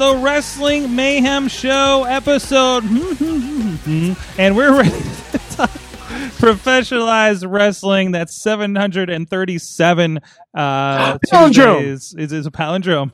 the Wrestling Mayhem Show episode, and we're ready to talk professionalized wrestling. That's 737. Uh, Palindrome. Tuesdays. Is, is a palindrome.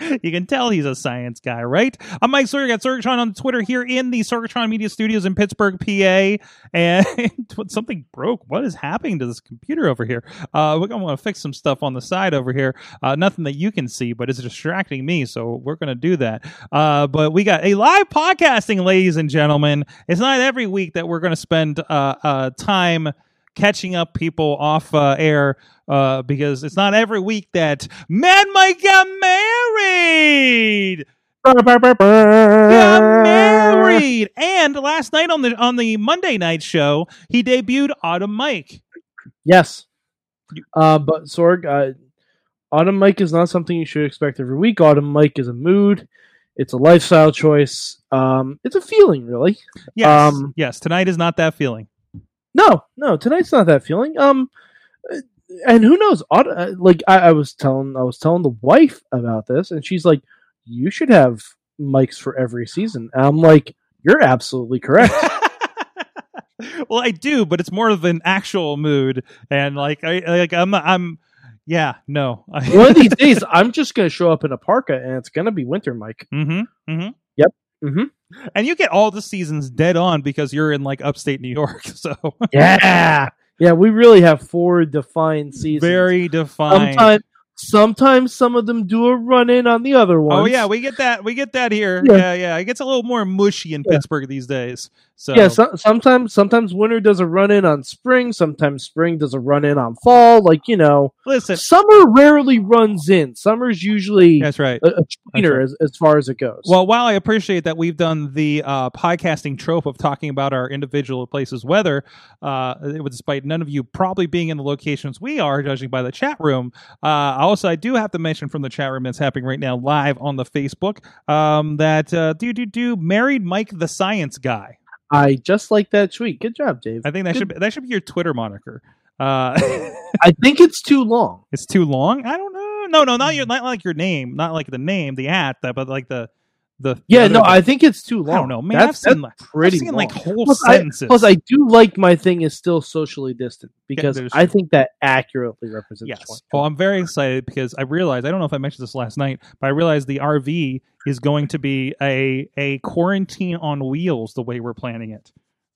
You can tell he's a science guy, right? I'm Mike Sorg at Sorgatron on Twitter here in the Sorgatron Media Studios in Pittsburgh, PA. And something broke. What is happening to this computer over here? Uh, we're going to want to fix some stuff on the side over here. Uh, nothing that you can see, but it's distracting me. So we're going to do that. Uh, but we got a live podcasting, ladies and gentlemen. It's not every week that we're going to spend uh, uh, time catching up people off uh, air uh, because it's not every week that Mad Mike got married. Got married, and last night on the on the Monday night show, he debuted Autumn Mike. Yes. Uh, but Sorg, uh, Autumn Mike is not something you should expect every week. Autumn Mike is a mood. It's a lifestyle choice. Um, it's a feeling, really. Yes, Um, yes. Tonight is not that feeling. No, no, tonight's not that feeling. Um, uh, and who knows? Uh, Like I, I was telling, I was telling the wife about this, and she's like, "You should have mics for every season." And I'm like, "You're absolutely correct." well, I do, but it's more of an actual mood, and like, I like, I'm, I'm, yeah, no. One of these days, I'm just gonna show up in a parka, and it's gonna be winter, Mike. mm-hmm, mm-hmm. Yep. Mhm. And you get all the seasons dead on because you're in like upstate New York, so Yeah, yeah, we really have four defined seasons. very defined. Sometimes, sometimes some of them do a run in on the other oh, ones. Oh yeah, we get that. We get that here. Yeah. Yeah, yeah. It gets a little more mushy in Yeah. Pittsburgh these days. So yeah. So, sometimes, sometimes winter does a run in on spring. Sometimes spring does a run in on fall. Like you know, listen, summer rarely runs in. Summer's usually that's right. a, a tweener right. as, as far as it goes. Well, while I appreciate that we've done the uh, podcasting trope of talking about our individual places' weather, uh, despite none of you probably being in the locations we are, judging by the chat room. Uh, also, I do have to mention from the chat room that's happening right now live on the Facebook um, that uh, do do do married Mike the Science Guy. I just like that tweet. Good job, Dave. I think that Good- should be, that should be your Twitter moniker. Uh, I think it's too long. it's too long. I don't know. No, no, not your not like your name, not like the name, the at, that, but like the the. Yeah, no, I think it's too long. I don't know, man. That's, I've seen that's pretty I've seen like whole Plus, I, sentences. plus, I do like my thing is still socially distant because there's- I think that accurately represents. Yes. 20. Well, I'm very excited because I realized I don't know if I mentioned this last night, but I realized the RV is going to be a a quarantine on wheels the way we're planning it.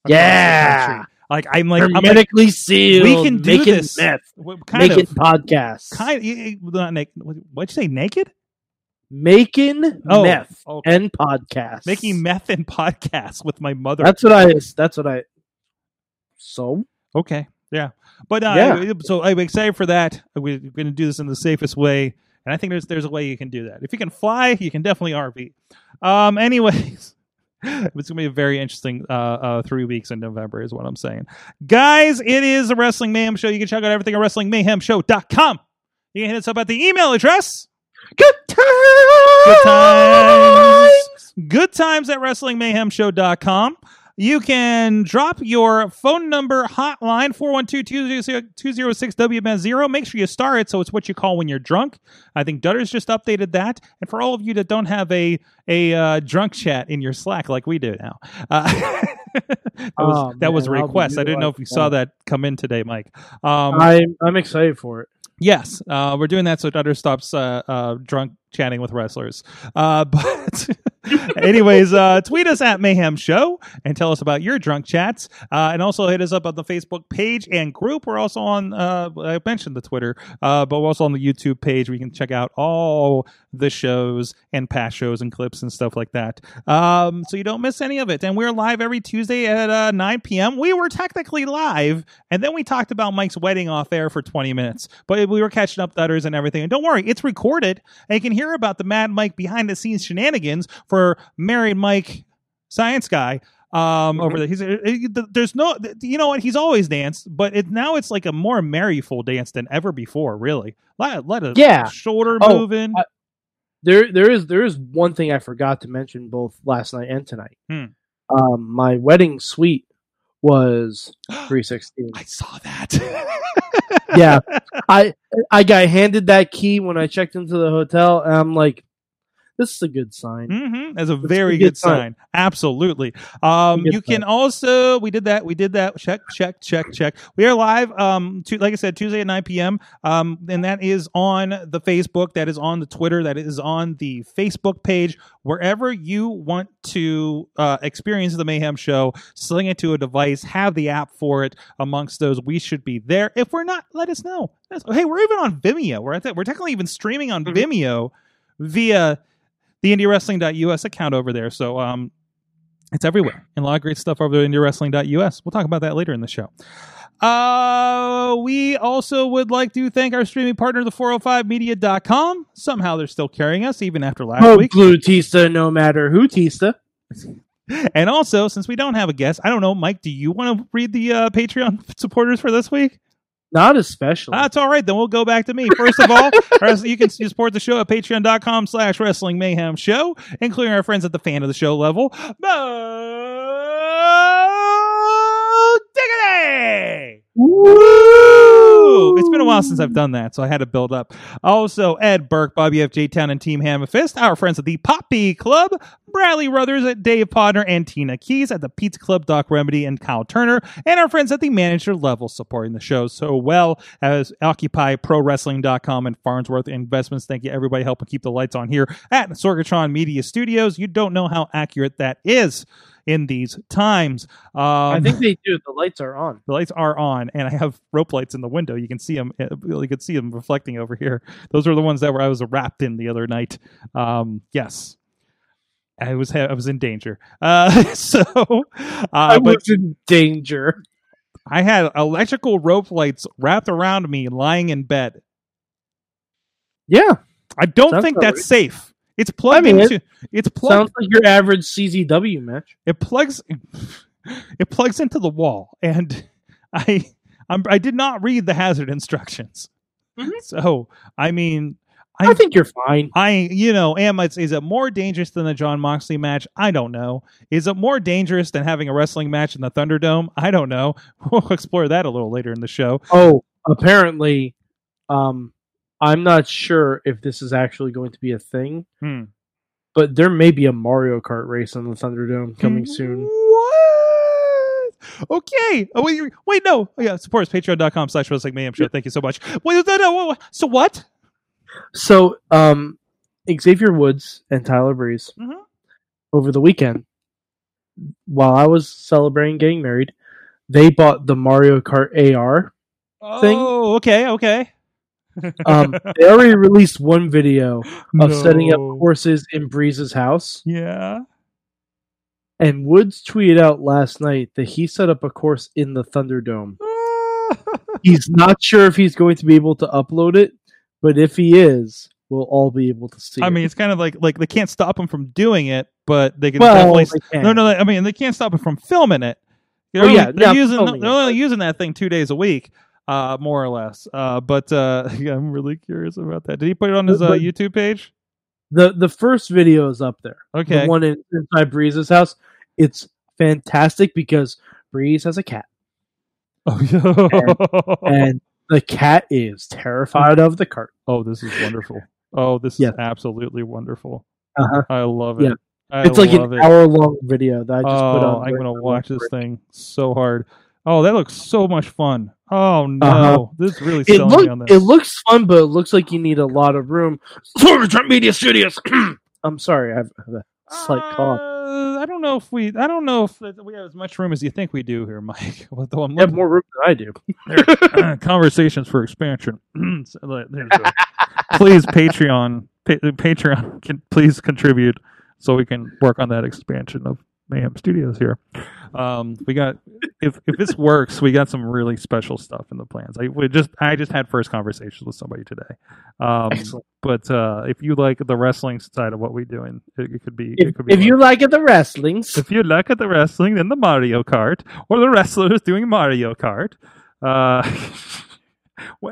Yeah. Like I'm like I'm like hermetically sealed. we can do making this. meth, kind making of podcasts, kind of not naked. What'd you say? Naked? Making Oh, meth okay. and podcasts, Making meth and podcasts with my mother. That's what I. That's what I. So Okay. Yeah. But uh, Yeah. so I'm excited for that. We're going to do this in the safest way, and I think there's there's a way you can do that. If you can fly, you can definitely RV. Um. Anyways. It's gonna be a very interesting uh, uh, three weeks in November, is what I'm saying, guys. It is a Wrestling Mayhem show. You can check out everything at WrestlingMayhemShow.com. You can hit us up at the email address good times. Good times. Good times at WrestlingMayhemShow.com. You can drop your phone number hotline 412-206-WMS0. Make sure you star it so it's what you call when you're drunk. I think Dutter's just updated that. And for all of you that don't have a a uh, drunk chat in your Slack like we do now, uh, that was Oh, that was a man, I'll be request. I didn't know if you saw that come in today, Mike. Um, I'm I'm excited for it. Yes, uh, we're doing that so Dutter stops uh, uh, drunk chatting with wrestlers. Uh, but Anyways, uh, tweet us at Mayhem Show and tell us about your drunk chats. Uh, and also hit us up on the Facebook page and group. We're also on, I mentioned the Twitter, but we're also on the YouTube page where you can check out all the shows and past shows and clips and stuff like that. Um, so you don't miss any of it. And we're live every Tuesday at uh, 9 p.m. We were technically live, and then we talked about Mike's wedding off air for 20 minutes, but we were catching up thudders and everything. And don't worry, it's recorded, and you can hear about the Mad Mike behind the scenes shenanigans for married Mike Science Guy. Um, over there, he's uh, uh, there's no, you know what? He's always danced, but it now it's like a more merryful dance than ever before. Really, let let a Yeah. shoulder Oh, moving. I- There, there is there is one thing I forgot to mention both last night and tonight. Hmm. Um, my wedding suite was three sixteen. I saw that. yeah, I I got handed that key when I checked into the hotel, and I'm like, this is a good sign. Mm-hmm. That's a That's very a good good sign. sign. Absolutely. Um, you can sign. also we did that. We did that. Check, check, check, check. We are live. Um, to, like I said, Tuesday at nine p.m. Um, and that is on the Facebook. That is on the Twitter. That is on the Facebook page. Wherever you want to uh, experience the Mayhem Show, sling it to a device. Have the app for it. Amongst those, we should be there. If we're not, let us know. Hey, we're even on Vimeo. We're at that. We're technically even streaming on Mhm. Vimeo via the indiewrestling.us account over there. So um it's everywhere. And a lot of great stuff over there at indiewrestling.us. We'll talk about that later in the show. Uh we also would like to thank our streaming partner, the 405media.com. Somehow they're still carrying us even after last Oh, week. blue Tista, no matter who Tista. And also, since we don't have a guest, I don't know, Mike, do you want to read the uh, Patreon supporters for this week? Not especially. That's all right. Then we'll go back to me. First of all, you can support the show at patreon.com slash wrestling mayhem show, including our friends at the fan of the show level. Mo Diggity! Woo! It's been a while since I've done that, so I had to build up. Also, Ed Burke, Bobby F. J. Town, and Team Hammer Fist, our friends at the Poppy Club, Bradley Ruthers at Dave Podner and Tina Keys at the Pizza Club, Doc Remedy and Kyle Turner, and our friends at the manager level supporting the show so well as Occupy Pro Wrestling.com and Farnsworth Investments. Thank you, everybody, helping keep the lights on here at Sorgatron Media Studios. You don't know how accurate that is in these times. Um, I think they do. The lights are on. the lights are on, and I have rope lights in the window. You can see them. You can see them reflecting over here. Those are the ones that were I was wrapped in the other night. Um, yes, I was I was in danger. Uh, so, uh, I was in danger. I had electrical rope lights wrapped around me, lying in bed. Yeah, I don't Sounds think that's right. safe. It's plugged I mean, into. It's plugged. sounds like your average CZW match. it plugs. It plugs into the wall, and I I'm, I did not read the hazard instructions. Mhm. So I mean, I, I think you're fine. I you know am it's, is it more dangerous than the Jon Moxley match? I don't know. Is it more dangerous than having a wrestling match in the Thunderdome? I don't know. We'll explore that a little later in the show. Oh, apparently, um, I'm not sure if this is actually going to be a thing, Hmm. but there may be a Mario Kart race on the Thunderdome coming soon. What? Okay. Oh, wait, wait, no. Oh, yeah, support us, patreon.com slash wrestling mayhem show. Thank you so much. Wait, no, no. So what? So, um, Xavier Woods and Tyler Breeze Mhm. over the weekend, while I was celebrating getting married, they bought the Mario Kart AR. Thing? Oh, okay, okay. Um, they already released one video of setting up No. courses in Breeze's house, Yeah. and Woods tweeted out last night that he set up a course in the Thunderdome. He's not sure if he's going to be able to upload it, but if he is, we'll all be able to see. I it. mean, it's kind of like like they can't stop him from doing it, but they can well, definitely. they can. No, no, I mean they can't stop him from filming it. They're Oh, only- yeah, they're yeah, using they're only using that thing two days a week, uh, more or less. Uh, but uh, yeah, I'm really curious about that. Did he put it on his uh, YouTube page? the the first video is up there. Okay. The one in, inside Breeze's house. It's fantastic because Breeze has a cat, Oh, yeah. and the cat is terrified of the cart. oh, this is wonderful. Oh, this Yeah. is absolutely wonderful. Uh-huh. I love it. Yeah. I It's like an hour long video that I just oh, put on. I'm gonna watch this thing so hard. Oh, that looks so much fun. Oh no, Uh-huh. this is really It selling me on this. it looks fun, but it looks like you need a lot of room. Sorgatron Media Studios. I'm sorry, I've, a Slight cough. Uh, I don't know if we. I don't know if we have as much room as you think we do here, Mike. Although I'm You have more room than I do. uh, conversations for expansion. So, please, Patreon, pa- Patreon, can please contribute so we can work on that expansion of Mayhem Studios here. Um, we got if if this works, we got some really special stuff in the plans. I we just I just had first conversations with somebody today. Um, but uh, if you like the wrestling side of what we're doing, it, it could be. If, it could be if fun. you like it, the wrestling. If you like at the wrestling, then the Mario Kart, or the wrestlers doing Mario Kart. Uh,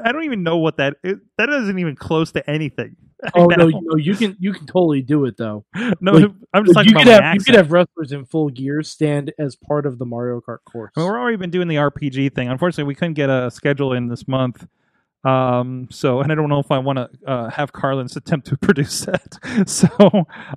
I don't even know what that is. That isn't even close to anything. Oh no, you, no, you can you can totally do it though. no, like, I'm just Like, talking you about could have you could have wrestlers in full gear stand as part of the Mario Kart course. I mean, we're already been doing the RPG thing. Unfortunately, we couldn't get a schedule in this month. Um, so, and I don't know if I want to uh, have Carlin's attempt to produce that. So,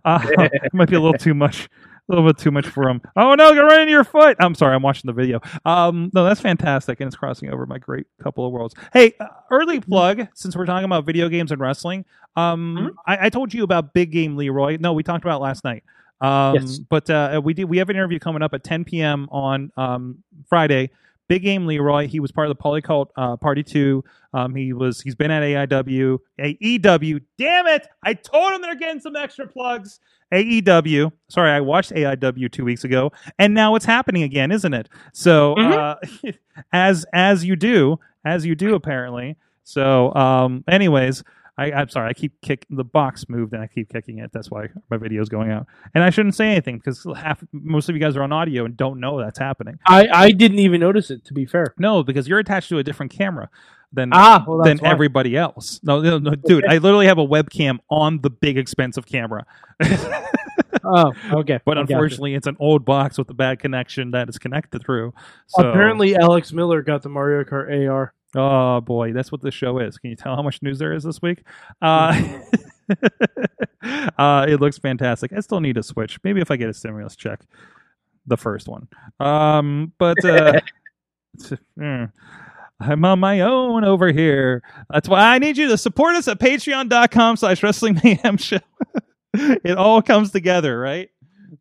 uh, it might be a little too much, a little bit too much for him. Oh no, you're right into your foot. I'm sorry, I'm watching the video. Um, no, that's fantastic, and it's crossing over my great couple of worlds. Hey, uh, early plug since we're talking about video games and wrestling. Um, I, I told you about Big Game Leroy. No, we talked about it last night. Um, Yes. but uh, we did. We have an interview coming up at 10 p.m. on um, Friday. Big Game Leroy. He was part of the Polycult uh, Party Two. Um, he was. He's been at AIW, AEW. Damn it! I told him they're getting some extra plugs. AEW. Sorry, I watched AIW two weeks ago, and now it's happening again, isn't it? So, uh, as as you do, as you do, apparently. So, um, anyways. I, I'm sorry. I keep kicking the box moved and I keep kicking it. That's why my video is going out. And I shouldn't say anything because half most of you guys are on audio and don't know that's happening. I I didn't even notice it. To be fair. No, because you're attached to a different camera than Ah, well, than why. everybody else. No, no, no, dude. I literally have a webcam on the big expensive camera, Oh, okay. but I unfortunately, it's an old box with a bad connection that is connected through. So, apparently Alex Miller got the Mario Kart AR. Oh boy, that's what this show is. Can you tell how much news there is this week? Uh, uh, it looks fantastic. I still need a Switch. Maybe if I get a stimulus check, the first one. Um, but uh, hmm. I'm on my own over here. That's why I need you to support us at patreon.com slash wrestling mayhem show. it all comes together, right?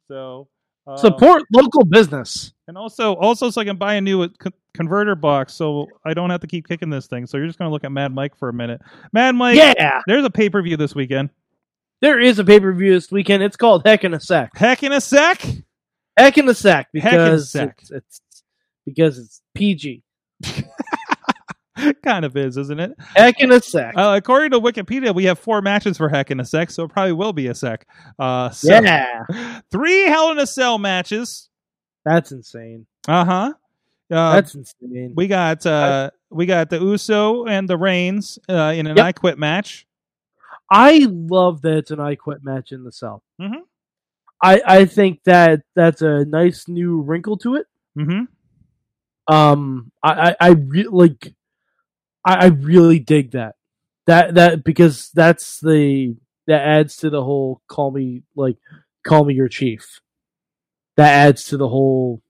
So um, Support local business. And also, also, so I can buy a new co- converter box, so I don't have to keep kicking this thing. So you're just gonna look at Mad Mike for a minute. Mad Mike, yeah, there's a pay per view this weekend. there is a pay per view this weekend. It's called Heck in a Sec. Heck in a sec. Heck in a Sec Heck in a because Sec. It's, it's because it's PG. kind of is, isn't it? Heck in a Sec. Uh, according to Wikipedia, we have four matches for Heck in a sec, so it probably will be a sec. Uh, so yeah, three Hell in a Cell matches. That's insane. Uh huh. Uh, That's insane. we got uh, we got the Uso and the Reigns uh, in an Yep. I Quit match. I love that it's an I Quit match in the cell. Mhm. I I think that that's a nice new wrinkle to it. Mm-hmm. Um, I I, I re- like. I, I really dig that. That that because that's the that adds to the whole call me like call me your chief. That adds to the whole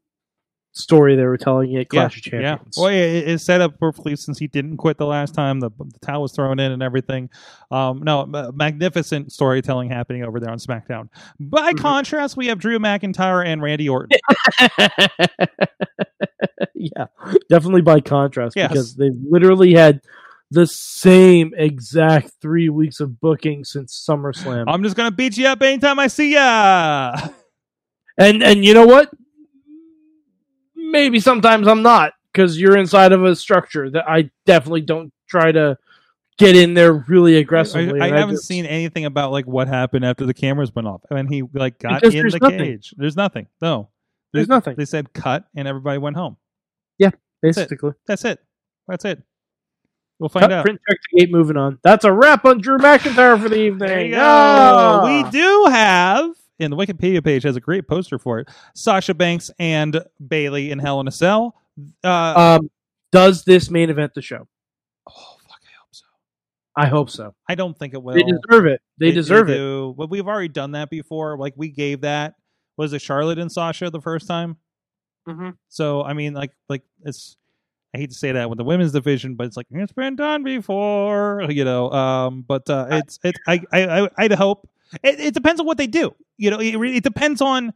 story they were telling at Clash of Champions. Yeah. Well, yeah, it, it's set up perfectly since he didn't quit the last time. The, the towel was thrown in and everything. Um, no, ma- magnificent storytelling happening over there on SmackDown. By Mhm. contrast, we have Drew McIntyre and Randy Orton. yeah, definitely by contrast Yes. because they've literally had the same exact three weeks of booking since SummerSlam. I'm just gonna beat you up anytime I see ya. and and you know what? Maybe sometimes I'm not because you're inside of a structure that I definitely don't try to get in there really I, aggressively. I and haven't just- seen anything about like what happened after the cameras went off. I mean, he like got Because in the nothing. cage. There's nothing. No, There's nothing. They said cut, and everybody went home. Yeah, basically, That's it. That's it. We'll find Cut, out. print, check the gate. Moving on. That's a wrap on Drew McIntyre for the evening. There you go. Ah! We do have, and the Wikipedia page has a great poster for it. Sasha Banks and Bayley in Hell in a Cell. Uh, Um, does this main event the show? oh fuck, I hope so. I hope so. I don't think it will. They deserve it. They, deserve it. do. But we've already done that before. Like we gave that. Was it Charlotte and Sasha the first time? Mhm. So I mean, like, like it's. I hate to say that with the women's division, but it's like it's been done before, you know. Um, but uh, it's it's I I I- I'd hope It, it depends on what they do. You know, it, it depends on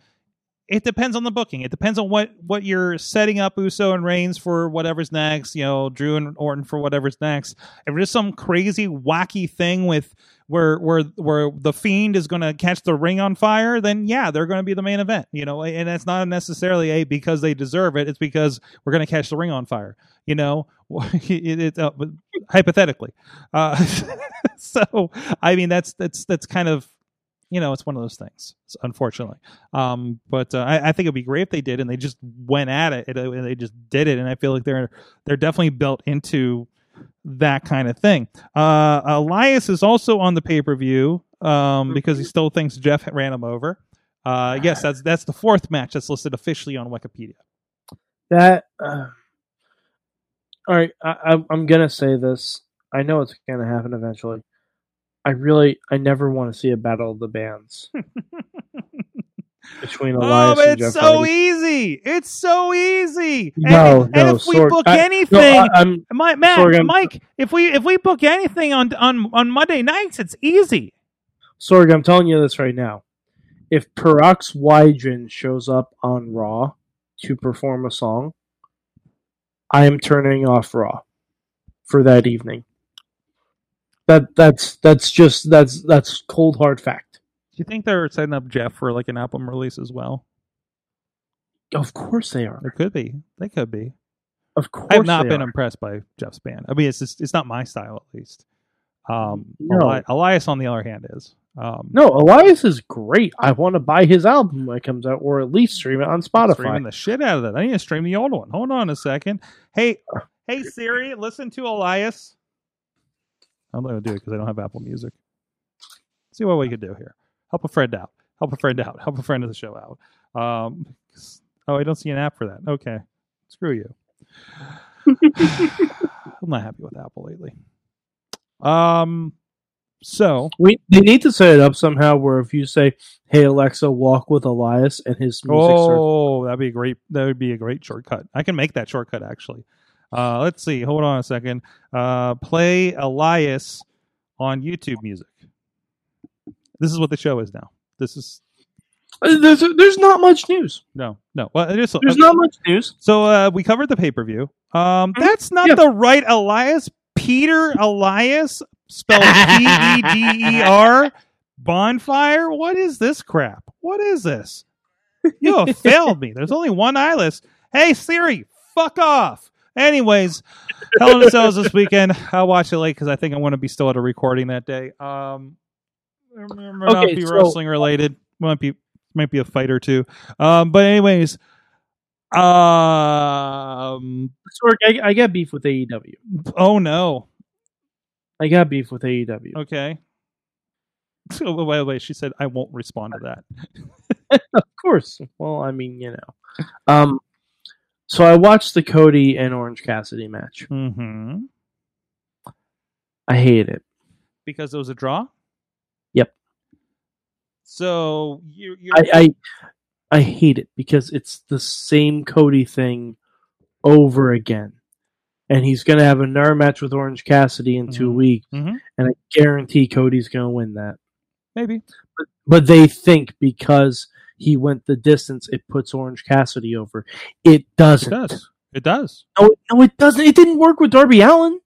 it depends on the booking. It depends on what what you're setting up Uso and Reigns for whatever's next. You know, Drew and Orton for whatever's next. If there's some crazy wacky thing with where where where the fiend is going to catch the ring on fire, then yeah, they're going to be the main event. You know, and that's not necessarily a because they deserve it. It's because we're going to catch the ring on fire. You know, it, it, uh, hypothetically. Uh, so I mean, that's that's that's kind of you know, it's one of those things, unfortunately. Um, but uh, I, I think it'd be great if they did, and they just went at it, and, and they just did it. And I feel like they're they're definitely built into that kind of thing. Uh, Elias is also on the pay per view um, because he still thinks Jeff ran him over. Uh, yes, that's that's the fourth match that's listed officially on Wikipedia. That. Uh, all right, I, I'm I'm gonna say this. I know it's gonna happen eventually. I really, I never want to see a battle of the bands between Oh, Elias but and it's Jeff so Hardy. easy. It's so easy. No, and, no, and if we book I- anything, No, I, My, Matt, Sorg, Mike, if we if we book anything on on on Monday nights, it's easy. Sorg. I'm telling you this right now. If Peroxwhy?gen shows up on Raw to perform a song, I am turning off Raw for that evening. That that's that's just that's that's cold hard fact. Do you think they're setting up Jeff for like an album release as well? Of course they are. They could be. They could be. Of course I have not been are. impressed by Jeff's band. I mean, it's just, it's not my style at least. Um, No. Eli- Elias, on the other hand, is. Um, No, Elias is great. I want to buy his album when it comes out, or at least stream it on Spotify. streaming the shit out of that. I need to stream the old one. Hold on a second. Hey, hey Siri, listen to Elias. I'm not gonna do it because I don't have Apple Music. see what we could do here. Help a friend out. Help a friend out. Help a friend of the show out. Um, oh, I don't see an app for that. Okay, screw you. I'm not happy with Apple lately. Um, so We they need to set it up somehow where if you say, "Hey Alexa, walk with Elias," and his music starts Oh, that'd be a great. That would be a great shortcut. I can make that shortcut actually. Uh, let's see. Hold on a second. Uh, play Elias on YouTube Music. This is what the show is now. This is Uh, There's there's not much news. no, no. Well, it is. There's not much news. So uh, we covered the pay per view. Um, that's not Yeah. the right Elias. Peder Elias, spelled P E D E R. Bonfire. What is this crap? What is this? You have failed me. There's only one Elias. Hey Siri, fuck off. Anyways, Hell in a Cells this weekend. I'll watch it late because I think I want to be still at a recording that day. Um, it might not be so- wrestling related. Might be might be a fight or two. Um, but anyways, um, Sorg, I, I got beef with AEW. oh no. I got beef with AEW. Okay. Oh, wait, wait. She said I won't respond to that. Of course. Well, I mean, you know. Um, so I watched the Cody and Orange Cassidy match. Mm-hmm. I hate it. Because it was a draw. Yep. So you, you're I, I I hate it because it's the same Cody thing over again. And he's going to have another match with Orange Cassidy in 2 Mhm. weeks, Mhm. and I guarantee Cody's going to win that. maybe. But they think because he went the distance, it puts Orange Cassidy over. It It doesn't. does. It does. No, it- no, it doesn't. It didn't work with Darby Allin.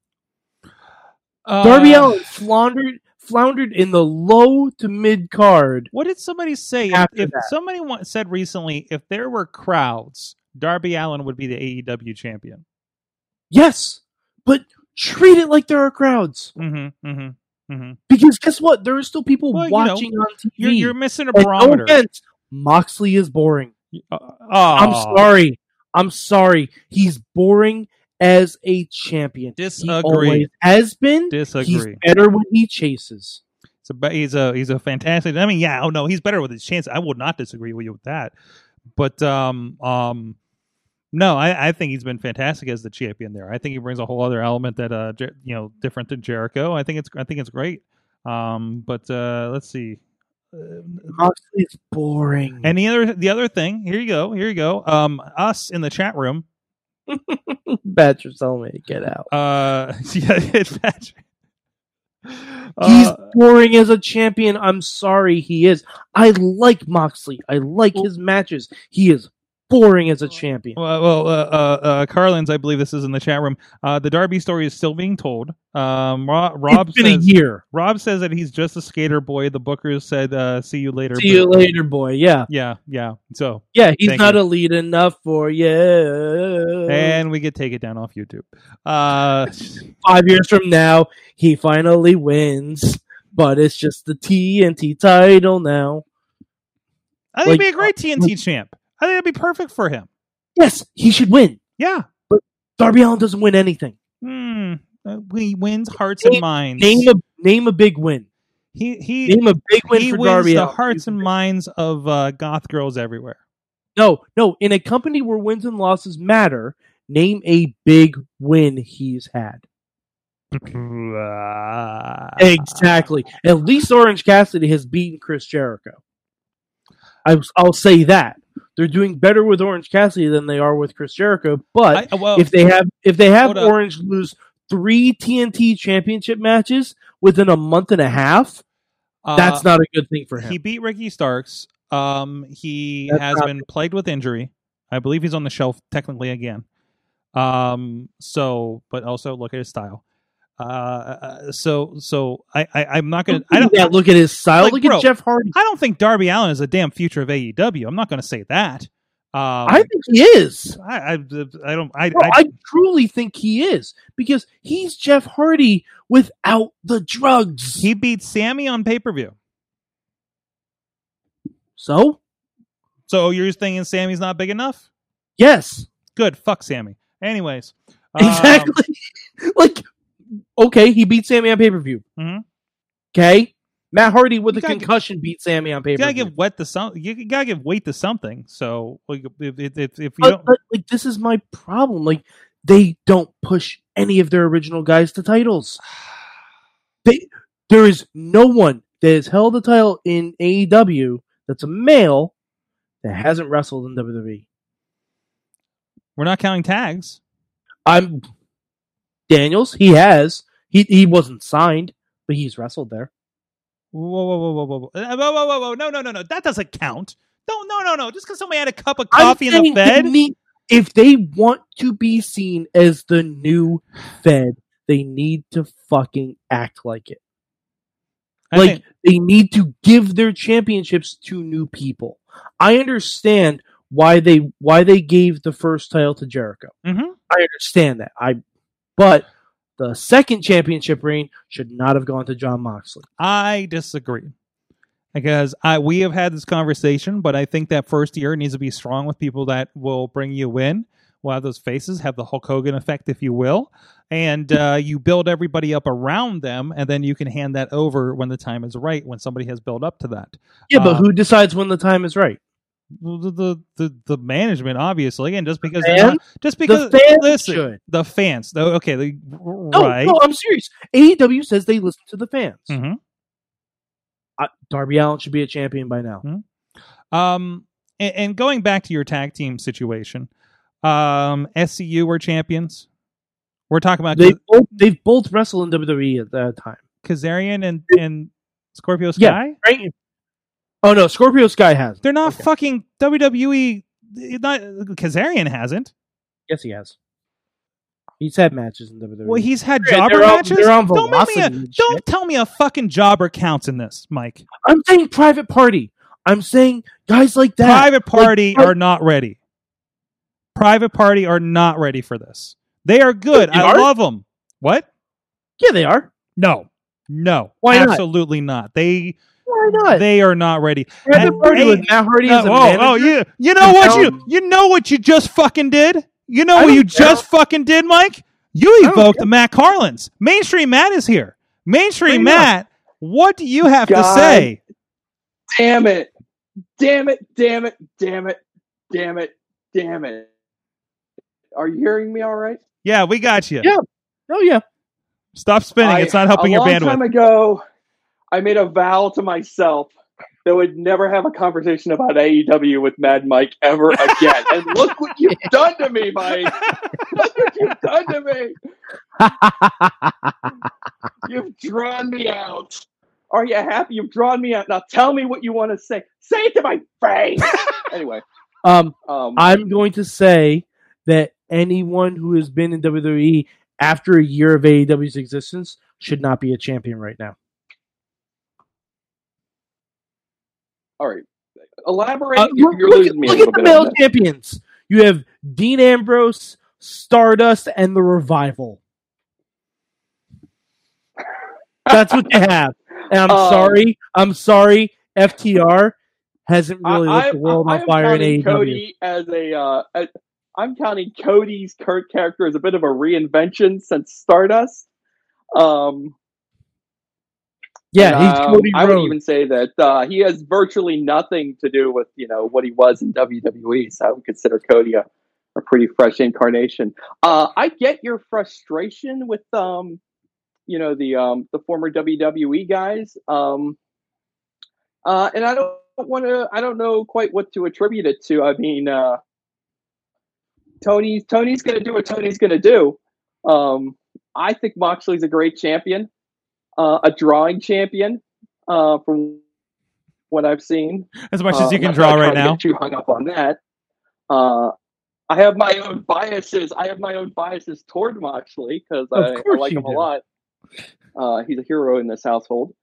Darby Uh, Allin floundered floundered in the low to mid card. What did somebody say? If, that. somebody said recently, if there were crowds, Darby Allin would be the AEW champion. Yes, but treat it like there are crowds. Mm-hmm. Mm-hmm. Mm-hmm. Because guess what? There are still people Well, you watching on TV. You're you're missing a And no barometer. offense, Moxley is boring. Uh, I'm oh, sorry. I'm sorry. He's boring as a champion. Disagree. has been. Disagree. He's better when he chases. It's a, he's a he's a fantastic. I mean, yeah, oh no, he's better with his chance. I will not disagree with you with that. But um um no, I, I think he's been fantastic as the champion there. I think he brings a whole other element that uh Jer- you know different than Jericho. I think it's I think it's great. Um, but uh let's see. Moxley's boring. and the other the other thing, here you go, here you go. Um, us in the chat room. Badger's telling me to get out. Uh, yeah, it's Patrick. He's Uh, boring as a champion. I'm sorry, he is. I like Moxley. I like his matches. He is boring as a champion. Well, well uh, uh, uh, Carlins, I believe this is in the chat room. Uh, the Darby story is still being told. Um, Ro- Rob it's been says, a year. Rob says that he's just a skater boy. The Bookers said, uh, "See you later." See you but- later, boy. Yeah, Yeah, yeah. So, yeah. He's not you. elite enough for you. and we could take it down off YouTube. Uh, Five years from now, he finally wins, but it's just the TNT title now. I think Like, he'd be a great TNT champ. I think it'd be perfect for him. Yes, he should win. Yeah. Darby Allin doesn't win anything. Hmm. Uh, he wins hearts and minds. Name a name a big win. he he Name a big win he for wins Darby the Allin. hearts and minds of uh, goth girls everywhere. No, no. In a company where wins and losses matter, name a big win he's had. Exactly. At least Orange Cassidy has beaten Chris Jericho. I, I'll say that they're doing better with Orange Cassidy than they are with Chris Jericho. But I, well, if they have if they have Hold up. Orange lose three TNT Championship matches within a month and a half, uh, that's not a good thing for him. He beat Ricky Starks. Um, he That's has been plagued with injury. I believe he's on the shelf technically again. Um, so, but also look at his style. Uh, Uh, so, so I, I I'm not gonna. I don't. yeah, look at his style. Like, look bro, at Jeff Hardy. I don't think Darby Allin is a damn future of AEW. I'm not going to say that. Um, I think he is. I, I, I don't. I, No, I, I truly think he is because he's Jeff Hardy without the drugs. he beat Sammy on pay per view. so So you're thinking Sammy's not big enough? yes, Good. Fuck Sammy. Anyways, um, exactly. like, okay, he beat Sammy on pay per view. Mhm. Okay, Matt Hardy with You a concussion beat Sammy on pay you per gotta view. give wet to some. You gotta give weight to something. So like, if, if, if, if you But, don't, but like, this is my problem. Like, they don't push any of their original guys to titles. They, there is no one that has held a title in AEW that's a male that hasn't wrestled in WWE. we're not counting tags. I'm Daniels. He has. He he wasn't signed, but he's wrestled there. Whoa, whoa, whoa, whoa, whoa, whoa, whoa, whoa, whoa, whoa, whoa! No, no, no, no! That doesn't count. No, no, no, no! Just because somebody had a cup of I'm coffee in the Fed, need- if they want to be seen as the new Fed, they need to fucking act like it. I like think- they need to give their championships to new people. I understand why they why they gave the first title to Jericho. Mhm. I understand that. I but the second championship reign should not have gone to Jon Moxley. I disagree because I we have had this conversation, but I think that first year needs to be strong with people that will bring you in. We'll have those faces, have the Hulk Hogan effect, if you will, and uh, you build everybody up around them, and then you can hand that over when the time is right, when somebody has built up to that. Yeah, but Uh, who decides when the time is right? The the the, the management, obviously, and just because not, just because the fans listen, should. the fans, though, okay, the, No, right, no, I'm serious. AEW says they listen to the fans. Mhm. Uh, Darby Allin should be a champion by now. Um, and, and going back to your tag team situation, um, SCU were champions. We're talking about They both, they've both wrestled in WWE at that time, Kazarian and and Scorpio Yeah. Sky. right? Oh no, Scorpio Sky has. They're not Okay. fucking WWE. Not Kazarian hasn't. Yes, he has. He's had matches in WWE. Well, he's had jobber they're on- matches. they're on don't a, don't tell me a fucking jobber counts in this, Mike. I'm saying Private Party. I'm saying guys like that. Private Party Like, are not ready. Private Party are not ready for this. They are good. They I are? love them. What? yeah, they are. No, no, Why not? absolutely not. They Why not? they are not ready. Party they- with Matt Hardy as a oh, oh, you you know what you you know what you just fucking did. You know I what you care. just fucking did, Mike. You evoked care. Matt Carlins. Mainstream Matt is here. Mainstream Bring it up. Matt, what do you have to say? Damn it. Damn it. Damn it. Damn it. Damn it. Damn it. Are you hearing me all right? Yeah, we got you. Yeah. Oh yeah. Stop spinning. I- it's not helping a your long bandwidth. time ago, I made a vow to myself that would never have a conversation about AEW with Mad Mike ever again. and look what you've done to me, Mike. Look what you've done to me. You've drawn me out. Are you happy? You've drawn me out. Now tell me what you want to say. Say it to my face. anyway, Um, um, I'm going to say that anyone who has been in WWE after a year of AEW's existence should not be a champion right now. All right. Elaborate. Uh, you're look look at, losing me a look at the male champions. You have Dean Ambrose, Stardust, and the Revival. That's what they have. And I'm Um, sorry. I'm sorry. FTR hasn't really I, lit the world I, on fire in AEW. Cody as a. Uh, a- I'm counting Cody's current character as a bit of a reinvention since Stardust. Um, Yeah, um, I would even say that uh, he has virtually nothing to do with you know what he was in WWE. So I would consider Cody a, a pretty fresh incarnation. Uh, I get your frustration with um, you know the um, the former WWE guys. Um, uh, and I don't want to. I don't know quite what to attribute it to. I mean, uh, Tony Tony's going to do what Tony's going to do. Um, I think Moxley's a great champion, uh, a drawing champion uh, from what I've seen. As much as you can draw right now. Get too hung up on that. Uh, I have my own biases. I have my own biases toward Moxley because I, I like him a lot. Uh, he's a hero in this household.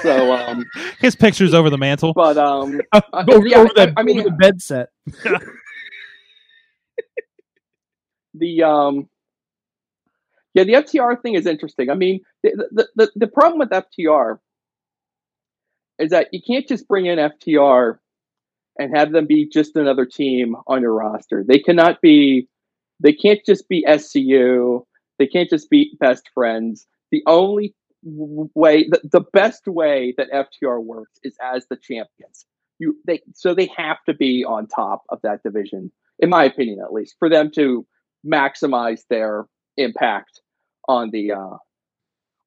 So, um, His picture's over the mantle. but um, Uh, Uh, over, yeah, over I- the, I mean- over the bed set. the um yeah the ftr thing is interesting. I mean the, the the the problem with ftr is that you can't just bring in ftr and have them be just another team on your roster. They cannot be they can't just be scu they can't just be best friends. The only way the, the best way that ftr works is as the champions. You they so they have to be on top of that division in my opinion at least for them to maximize their impact on the uh,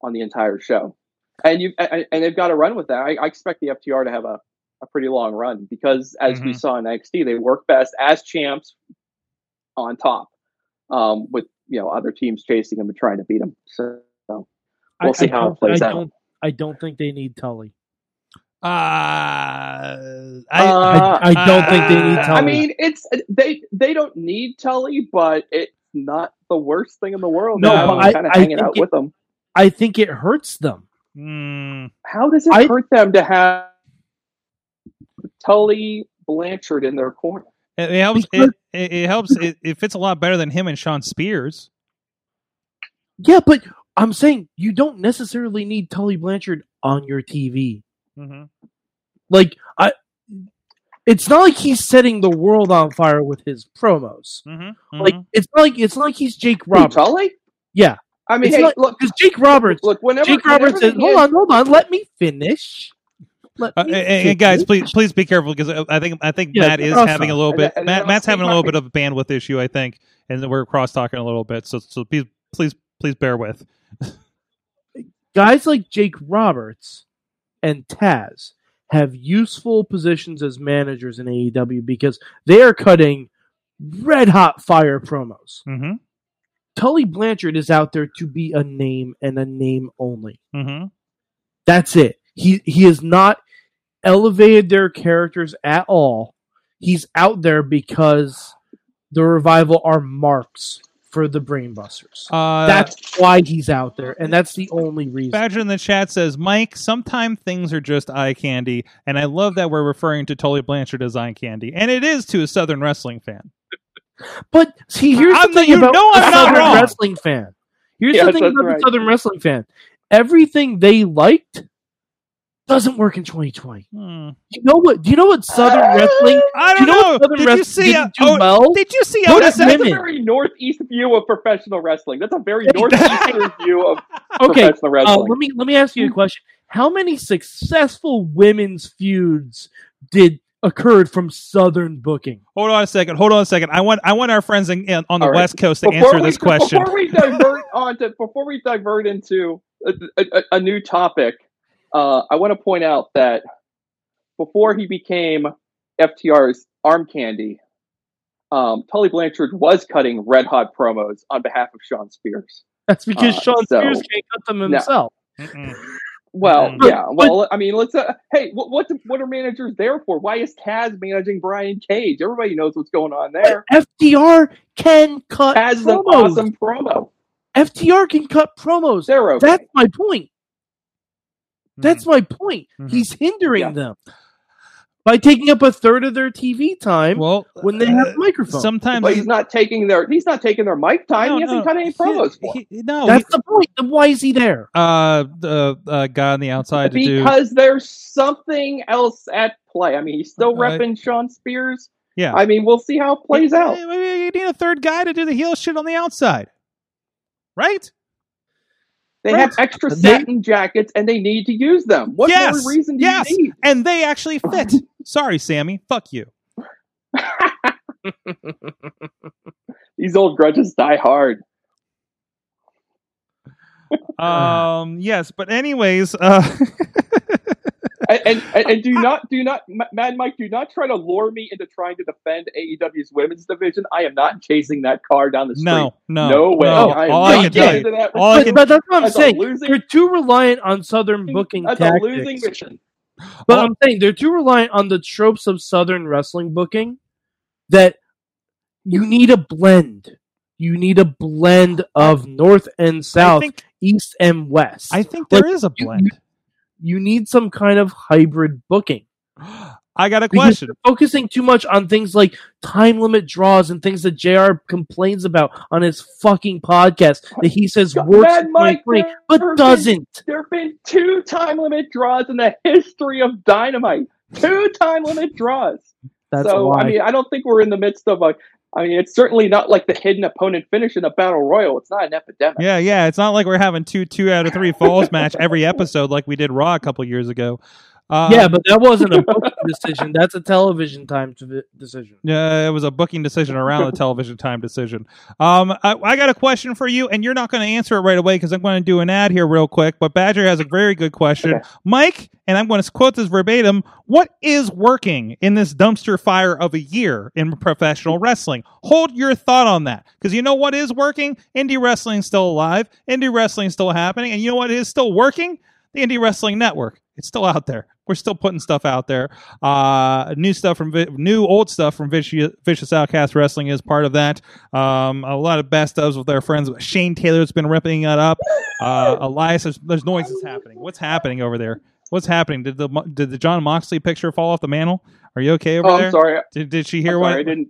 on the entire show. And you and and they've got to run with that. I, I expect the FTR to have a, a pretty long run because as we Mhm. saw in NXT, they work best as champs on top, um, with you know other teams chasing them and trying to beat them. So We'll I, see I how it don't- plays I out. Don't, I don't think they need Tully. Uh, I, Uh, I, I don't think they need uh, Tully. I mean, it's they they don't need Tully, but it's not the worst thing in the world. No, to have but I- kind of I hanging think out it- with them. I think it hurts them. mm, How does it I- hurt them to have Tully Blanchard in their corner? it, it helps. Because- It, it, it helps. It, it fits a lot better than him and Shawn Spears. Yeah, but I'm saying you don't necessarily need Tully Blanchard on your TV. Mm-hmm. Like I, it's not like he's setting the world on fire with his promos. Mm-hmm. Like it's not like it's not like he's Jake Who, Roberts. Tully? Yeah, I mean, It's hey, not- look, because Jake Roberts, look. Whenever Jake Roberts says, they "Hold had- on, hold on, let me finish." Let Uh, me and, and guys, please, please be careful because I think I think Yeah, Matt is cross having a little bit. and Matt, Matt's having a little bit of a bandwidth issue, I think, and we're cross talking a little bit. So, so please, please, please bear with. guys like Jake Roberts and Taz have useful positions as managers in AEW because they are cutting red hot fire promos. Mm-hmm. Tully Blanchard is out there to be a name and a name only. Mm-hmm. That's it. He he has not elevated their characters at all. He's out there because the revival are marks for the brainbusters. Uh, that's why he's out there, and that's the only reason. Badger in the chat says, Mike, sometimes things are just eye candy. And I love that we're referring to Tully Blanchard as eye candy. And it is to a Southern wrestling fan. But see, here's I'm the thing you about know the I'm not Southern wrong. wrestling fan. Here's Yes, the thing about right. the Southern wrestling fan. Everything they liked doesn't work in 2020. Hmm. You know what? Do you know what Southern wrestling? I Do you don't know, know. what Southern Did you see? didn't uh, do oh, well? did you see What Otis? if That's a very northeast view of professional wrestling. That's a very northeastern view of Okay, professional uh, wrestling. let me let me ask you a question. How many successful women's feuds did occurred from Southern booking? Hold on a second. Hold on a second. I want I want our friends in, in- on the All right. West Coast to Before answer we- this question. Before we divert on to before we divert into a, a, a new topic, uh, I want to point out that before he became FTR's arm candy, um, Tully Blanchard was cutting red hot promos on behalf of Shawn Spears. That's because Uh, Sean so- Spears can't cut them himself. Mm-mm. Well. But- yeah. Well, I mean, let's. Uh, hey, what, what's what are managers there for? Why is Taz managing Brian Cage? Everybody knows what's going on there. FTR can cut Taz is an promos. awesome promo. FTR can cut promos. They're okay. That's my point. That's my point. Mhm. He's hindering Yeah. them by taking up a third of their TV time well when they uh, have microphones. Sometimes but he's not taking their he's not taking their mic time. No, he hasn't no. cut any promos for. He- he- no, That's the point. Then why is he there? uh, the uh, guy on the outside to do. because there's something else at play. I mean, he's still Uh, repping Shawn Spears. Yeah. I mean, we'll see how it plays out. Maybe you need a third guy to do the heel shit on the outside, right? They Right. have extra They- satin jackets and they need to use them. What Yes, more reason do yes. you need? And they actually fit. Sorry, Sammy. Fuck you. These old grudges die hard. Um. yes, but anyways, uh, and, and, and, and do not, do not, Ma- Mad Mike, do not try to lure me into trying to defend AEW's women's division. I am not chasing that car down the street. no, no, no way. no. I am All not I can tell you, that. all I But, can, but that's what I'm That's saying. losing- They're too reliant on Southern booking That's a tactics. losing mission. But all- I'm saying they're too reliant on the tropes of Southern wrestling booking that you need a blend. You need a blend of North and South, think, East and West. I think there Like, is a you- blend. you need some kind of hybrid booking. I got a question. you're focusing too much on things like time limit draws and things that JR complains about on his fucking podcast that he says God, works Mad Mike, 2020, there but have been- doesn't. There have been two time limit draws in the history of Dynamite. Two time limit draws. That's so why. I mean, I don't think we're in the midst of a. I mean, it's certainly not like the hidden opponent finish in a battle royal. It's not an epidemic. Yeah, yeah. It's not like we're having two two out of three falls match every episode like we did Raw a couple years ago. Um, yeah, but that wasn't a booking decision. That's a television time to- decision. Yeah, it was a booking decision around the television time decision. Um, I, I got a question for you, and you're not going to answer it right away because I'm going to do an ad here real quick. But Badger has a very good question, Okay. Mike, and I'm going to quote this verbatim. What is working in this dumpster fire of a year in professional wrestling? Hold your thought on that because you know what is working? Indie wrestling's still alive. Indie wrestling's still happening, and you know what is still working? The Indie Wrestling Network. It's still out there. We're still putting stuff out there. Uh, new stuff from Vi- new old stuff from Vicious, Vicious Outcast Wrestling is part of that. Um, a lot of best ofs with our friends. Shane Taylor's been ripping it up. Uh, Elias, there's, there's noises happening. What's happening over there? What's happening? Did the did the Jon Moxley picture fall off the mantle? Are you okay over Oh, there? I'm sorry. Did, did she hear I'm what? sorry. I didn't.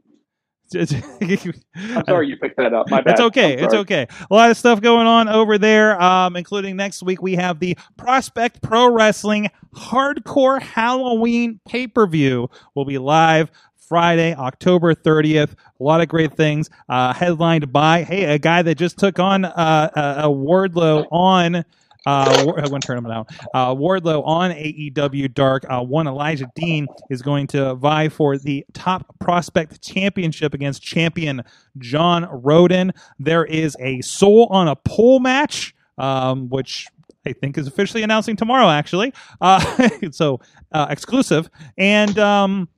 I'm sorry you picked that up. My bad. It's okay. It's okay. A lot of stuff going on over there, um, including next week we have the Prospect Pro Wrestling Hardcore Halloween pay per view. will be live Friday, October 30th. A lot of great things. Uh, headlined by, hey, a guy that just took on uh, a, a Wardlow on. Uh, turn him out. Uh, Wardlow on AEW Dark. Uh, one Elijah Dean is going to vie for the top prospect championship against champion John Roden. There is a soul on a pole match, um, which I think is officially announcing tomorrow, actually. Uh, so uh, exclusive. And um,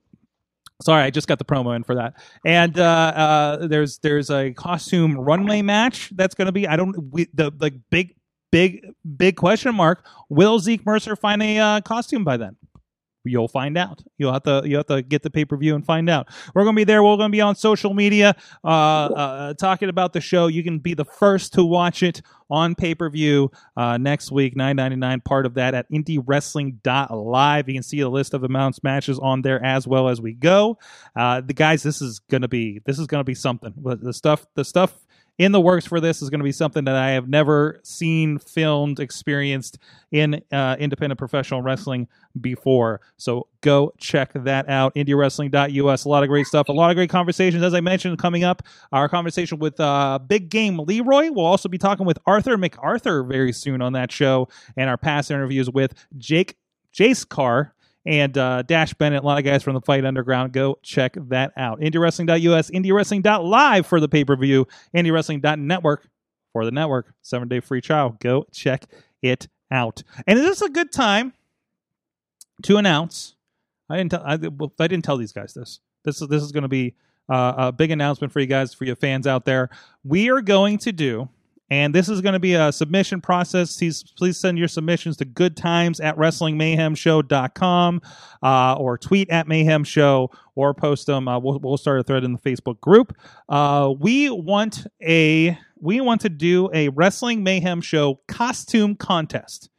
sorry, I just got the promo in for that. And uh, uh, there's there's a costume runway match that's going to be. I don't we, the the big big big question mark. Will Zeke Mercer find a uh, costume by then? You'll find out. You'll have to you have to get the pay per view and find out. We're gonna be there. We're gonna be on social media, uh, uh, talking about the show. You can be the first to watch it on pay per view uh, next week. Nine ninety nine. Part of that at IndieWrestling.live. You can see a list of amounts matches on there as well as we go. Uh, the guys, this is gonna be this is gonna be something. The stuff the stuff in the works for this is going to be something that I have never seen, filmed, experienced in uh, independent professional wrestling before. So go check that out. IndieWrestling.us. A lot of great stuff. A lot of great conversations. As I mentioned, coming up, our conversation with uh, Big Game Leroy. We'll also be talking with Arthur MacArthur very soon on that show, and our past interviews with Jake Jace Carr and uh, Dash Bennett, a lot of guys from the Fight Underground. Go check that out. IndieWrestling.us, IndieWrestling.live for the pay per view, IndieWrestling.network for the network. Seven day free trial. Go check it out. And is this a good time to announce? I didn't tell. I, I didn't tell these guys this. This is this is going to be uh, a big announcement for you guys, for your fans out there. We are going to do And this is going to be a submission process. Please, please send your submissions to goodtimes at wrestlingmayhemshow.com uh, or tweet at mayhem show or post them. Uh, we'll, we'll start a thread in the Facebook group. Uh, we want a we want to do a wrestling mayhem show costume contest.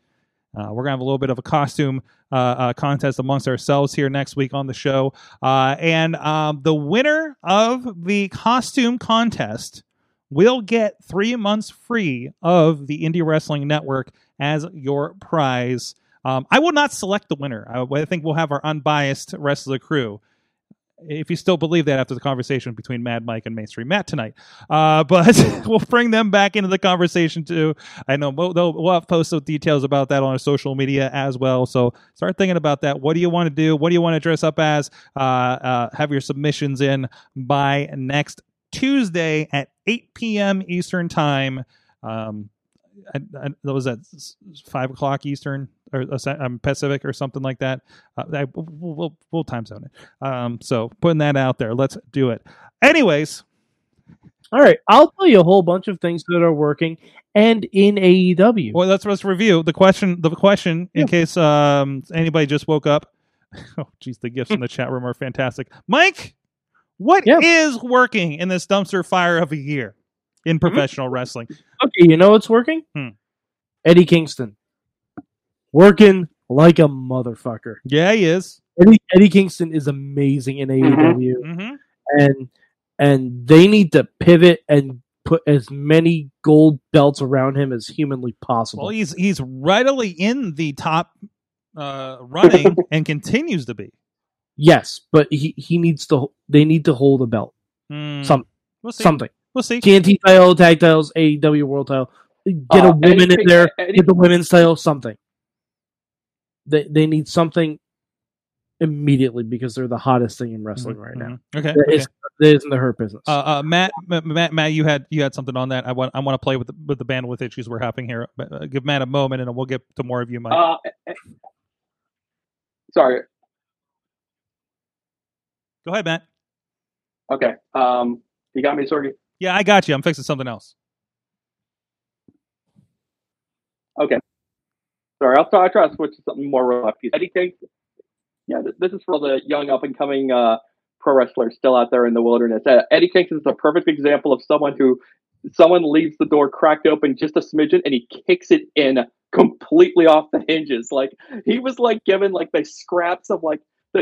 Uh, we're gonna have a little bit of a costume uh, uh, contest amongst ourselves here next week on the show, uh, and um, the winner of the costume contest will get three months free of the Indie Wrestling Network as your prize. Um, I will not select the winner. I, I think we'll have our unbiased rest of the crew. If you still believe that after the conversation between Mad Mike and Mainstream Matt tonight, uh, but we'll bring them back into the conversation too. I know we'll, we'll have posted details about that on our social media as well. So start thinking about that. What do you want to do? What do you want to dress up as? Uh, uh, have your submissions in by next Tuesday at 8 p.m. Eastern time. Um, I, I, that was at five o'clock Eastern or uh, um, Pacific or something like that. Uh, I, we'll, we'll, we'll time zone it. Um, so putting that out there, let's do it. Anyways, All right, I'll tell you a whole bunch of things that are working and in AEW. well, let's let's review the question. The question, in Yeah. case um, anybody just woke up. Oh, geez, the gifts in the chat room are fantastic. Mike, what is Yeah. working in this dumpster fire of a year Mm-hmm. in professional wrestling? Okay, you know what's working? Hmm. Eddie Kingston. Working like a motherfucker. Yeah, he is. Eddie, Eddie Kingston is amazing in AEW. hmm and and they need to pivot and put as many gold belts around him as humanly possible. Well, he's he's readily in the top uh, running and continues to be. Yes, but he, he needs to. They need to hold a belt. Some- we'll see. something. We'll see. TNT title, tag titles, AEW World title. Get Uh, a woman in there. Eddie- Get the women's title. Something. They they need something immediately because they're the hottest thing in wrestling right now. Mhm. Okay. That okay. is that isn't the hurt business. Uh, uh, Matt, Matt, Matt, you had you had something on that. I want I want to play with the, with the bandwidth issues we're having here. But, uh, give Matt a moment, and we'll get to more of you, Mike. Uh, eh, sorry. Go ahead, Matt. Okay. Um, you got me, Sorgy. Yeah, I got you. I'm fixing something else. Okay. Sorry, I'll try, I'll try to switch to something more relaxed. Eddie Kingston. Yeah, this is for the young up and coming uh, pro wrestlers still out there in the wilderness. Uh, Eddie Kingston is a perfect example of someone who someone leaves the door cracked open just a smidgen and he kicks it in completely off the hinges. Like he was like given like the scraps of like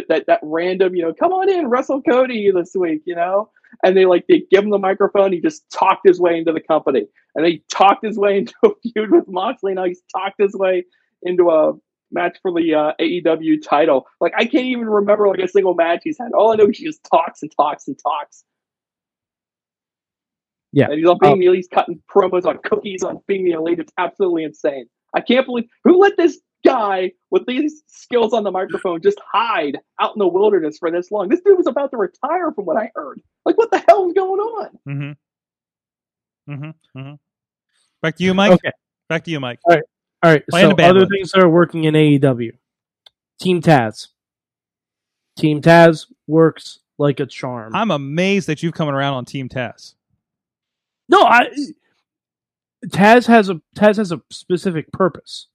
that that, random you know come on in wrestle Cody this week you know. And they like they give him the microphone. He just talked his way into the company, and he talked his way into a feud with Moxley. Now he's talked his way into a match for the uh, AEW title. Like I can't even remember like a single match he's had. All I know is he just talks and talks and talks. Yeah. and he's on being he's cutting promos on cookies on being the elite. It's absolutely insane. I can't believe who let this guy with these skills on the microphone just hide out in the wilderness for this long. This dude was about to retire, from what I heard. Like, what the hell is going on? Mm-hmm. Mm-hmm. Mm-hmm. Back to you, Mike. okay. Back to you, Mike. All right. Playing so other bandwidth. things that are working in AEW. Team Taz. Team Taz works like a charm. I'm amazed that you've coming around on Team Taz. no, I Taz has a Taz has a specific purpose.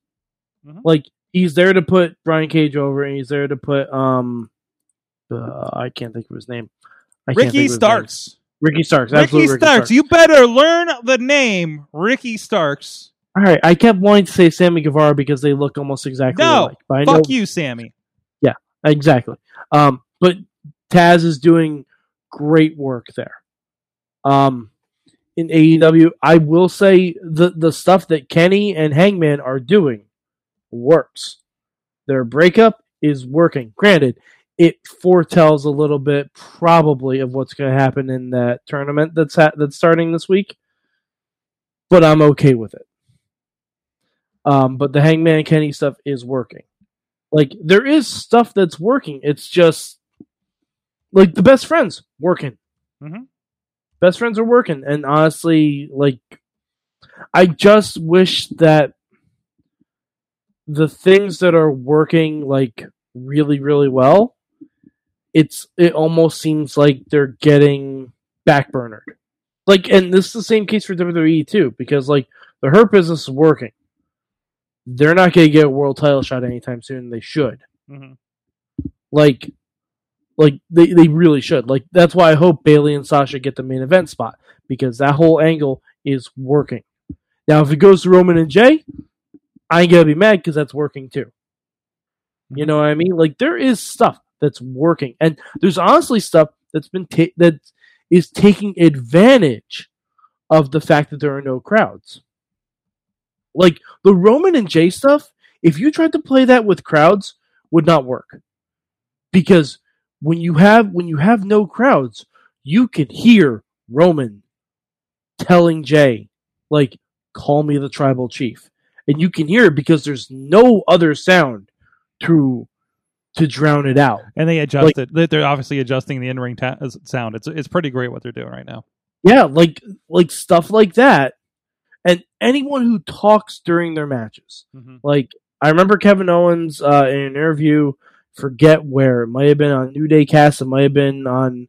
Mhm. Like he's there to put Brian Cage over, and he's there to put um, uh, I can't think of his name. I Ricky his name. Starks. Ricky Starks. Ricky absolutely Starks. You better learn the name Ricky Starks. All right, I kept wanting to say Sammy Guevara because they look almost exactly No, alike. But Fuck know you, Sammy. Yeah, exactly. Um, but Taz is doing great work there. Um, in AEW, I will say the the stuff that Kenny and Hangman are doing works. Their breakup is working. Granted, it foretells a little bit probably of what's going to happen in that tournament that's ha- that's starting this week. But I'm okay with it. Um, but the Hangman Kenny stuff is working. Like there is stuff that's working. It's just like the best friends working. Mhm. Best friends are working, and honestly, like I just wish that the things that are working like really, really well, it's it almost seems like they're getting backburnered. Like, and this is the same case for WWE too, because like the hurt business is working. They're not going to get a world title shot anytime soon. They should. Mhm. Like, like they, they really should. Like that's why I hope Bayley and Sasha get the main event spot because that whole angle is working. Now, if it goes to Roman and Jey, I ain't gonna be mad because that's working too. You know what I mean? Like there is stuff that's working, and there's honestly stuff that's been ta- that is taking advantage of the fact that there are no crowds. Like the Roman and Jey stuff, if you tried to play that with crowds, would not work. Because when you have when you have no crowds, you can hear Roman telling Jey, like, call me the tribal chief. And you can hear it because there's no other sound to to drown it out. And they adjusted. They- they're obviously adjusting the in-ring ta- sound. It's it's pretty great what they're doing right now. Yeah, like like stuff like that. And anyone who talks during their matches. Mhm. Like I remember Kevin Owens uh, in an interview, forget where it might have been on New Day Cast, it might have been on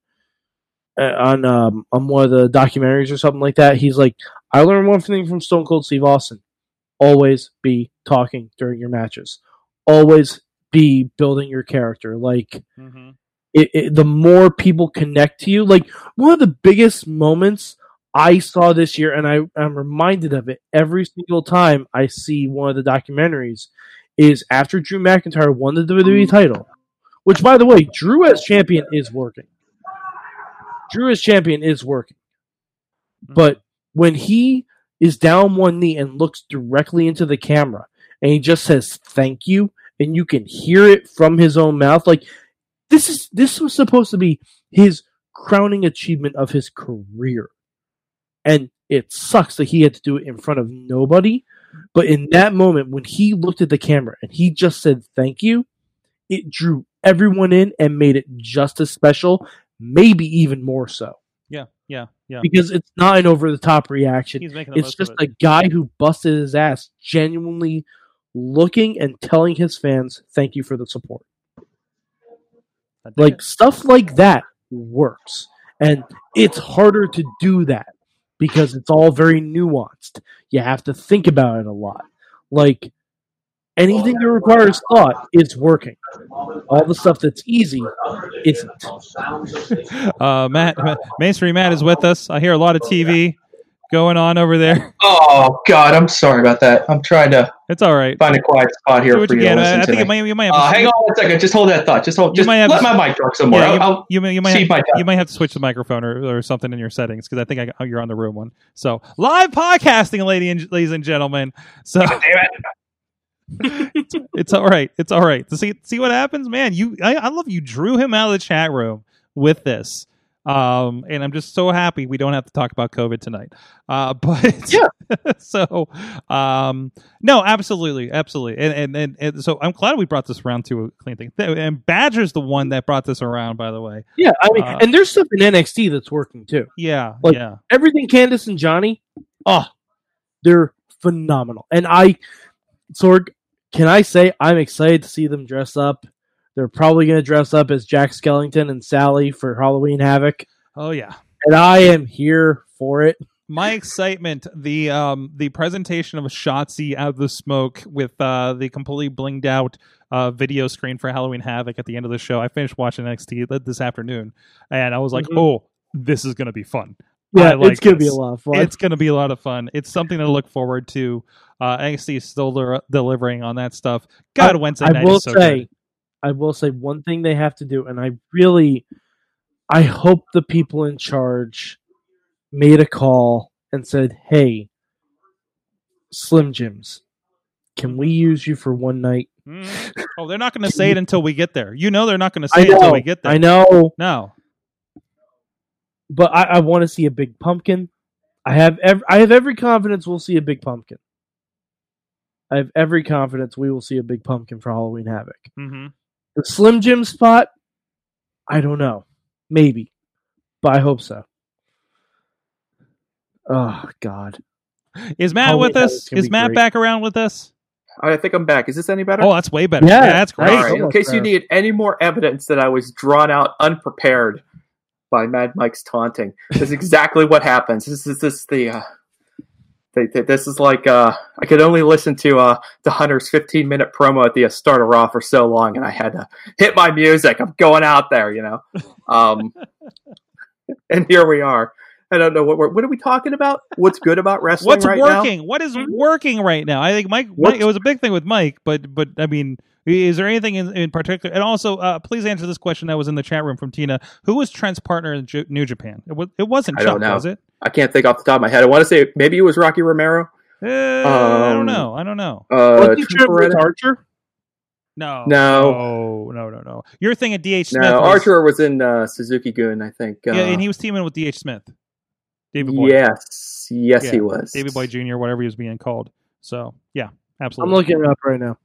uh, on um, on one of the documentaries or something like that. He's like, I learned one thing from Stone Cold Steve Austin: always be talking during your matches, always be building your character. Like Mhm. it, it, the more people connect to you, like one of the biggest moments I saw this year, and I am reminded of it every single time I see one of the documentaries, is after Drew McIntyre won the WWE title, which, by the way, Drew as champion is working. Drew as champion is working, but when he is down one knee and looks directly into the camera, and he just says "thank you," and you can hear it from his own mouth, like this is this was supposed to be his crowning achievement of his career. And it sucks that he had to do it in front of nobody. But in that moment, when he looked at the camera and he just said thank you, it drew everyone in and made it just as special, maybe even more so. Yeah, yeah. Because it's not an over the top reaction. He's making the It's just of a guy who busted his ass, genuinely looking and telling his fans, thank you for the support like it. stuff like that works and it's harder to do that because it's all very nuanced you have to think about it a lot like anything that requires thought is working all the stuff that's easy isn't uh, Matt, Matt Mainstream Matt is with us. I hear a lot of TV going on over there. Oh God, I'm sorry about that. I'm trying to It's all right. find a quiet spot here for you you to can. listen I to think me. you might, you might have. Uh, hang on one second. Just hold that thought. Just hold. Just might have let to- my mic talk somewhere. Yeah, you, I'll, I'll you, you might have, my you might have to switch the microphone or, or something in your settings because I think I, you're on the room one. So live podcasting, lady and, ladies and gentlemen. So Damn it. It's all right. It's all right. See see what happens, man. You, I, I love you. Drew him out of the chat room with this, um, and I'm just so happy we don't have to talk about COVID tonight. Uh, but Yeah. so, um, no, absolutely, absolutely, and, and and and so I'm glad we brought this around to a clean thing. And Badger's the one that brought this around, by the way. yeah i mean Uh, and there's stuff in nxt that's working too Yeah, Like- yeah. everything Candace and Johnny, oh, they're phenomenal. And I, Sorg, can I say I'm excited to see them dress up? They're probably going to dress up as Jack Skellington and Sally for Halloween Havoc, Oh yeah. and I am here for it. my excitement the um the presentation of Shotzi out of the smoke with uh the completely blinged out uh video screen for Halloween Havoc at the end of the show. I finished watching NXT this afternoon and I was like, Mhm. "Oh, this is going to be fun." Yeah, like it's going to be a lot of fun. It's going to be a lot of fun. It's something to look forward to. Uh NXT is still de- delivering on that stuff. God, I- Wednesday I night will is so say, good. I will say one thing they have to do, and I really, I hope the people in charge made a call and said, "Hey, Slim Jims, can we use you for one night?" Mm. Oh, they're not going to say it until we get there. You know they're not going to say it until we get there. I know, No. But I, I want to see a big pumpkin. I have ev- I have every confidence we'll see a big pumpkin. I have every confidence we will see a big pumpkin for Halloween Havoc. Mhm. The Slim Jim spot, I don't know, maybe, but I hope so. Oh God, Is Matt Halloween with us? Is Matt great. back around with us? I think I'm back. Is this any better? Oh, that's way better. Yeah, Yeah, that's great. All right. In almost case you need any more evidence that I was drawn out unprepared, by Mad Mike's taunting. This is exactly what happens. This is this the. Uh, they, they, this is like uh, I could only listen to uh, the Hunter's 15 minute promo at the uh, start of Raw for so long, and I had to hit my music. I'm going out there, you know. Um, and here we are. I don't know what we're, what are we talking about. What's good about wrestling What's right working? What is working right now? I think Mike, Mike. It was a big thing with Mike, but but I mean, is there anything in, in particular? And also, uh, please answer this question that was in the chat room from Tina. Who was Trent's partner in J- New Japan? It was. It wasn't I Chuck, don't know. was it? I can't think off the top of my head. I want to say maybe it was Rocky Romero. Uh, I don't Um, know. I don't know. Uh, Wasn't he Trent with Archer? No, no. no, no, no, no. Your thing at DH Smith. No, was- Archer was in uh, Suzuki Gun, I think. Uh, yeah, and he was teaming with DH Smith, Davey Boy, Yes, yes, Yeah, he was. Davey Boy Jr., whatever he was being called. So yeah, absolutely. I'm looking it up right now.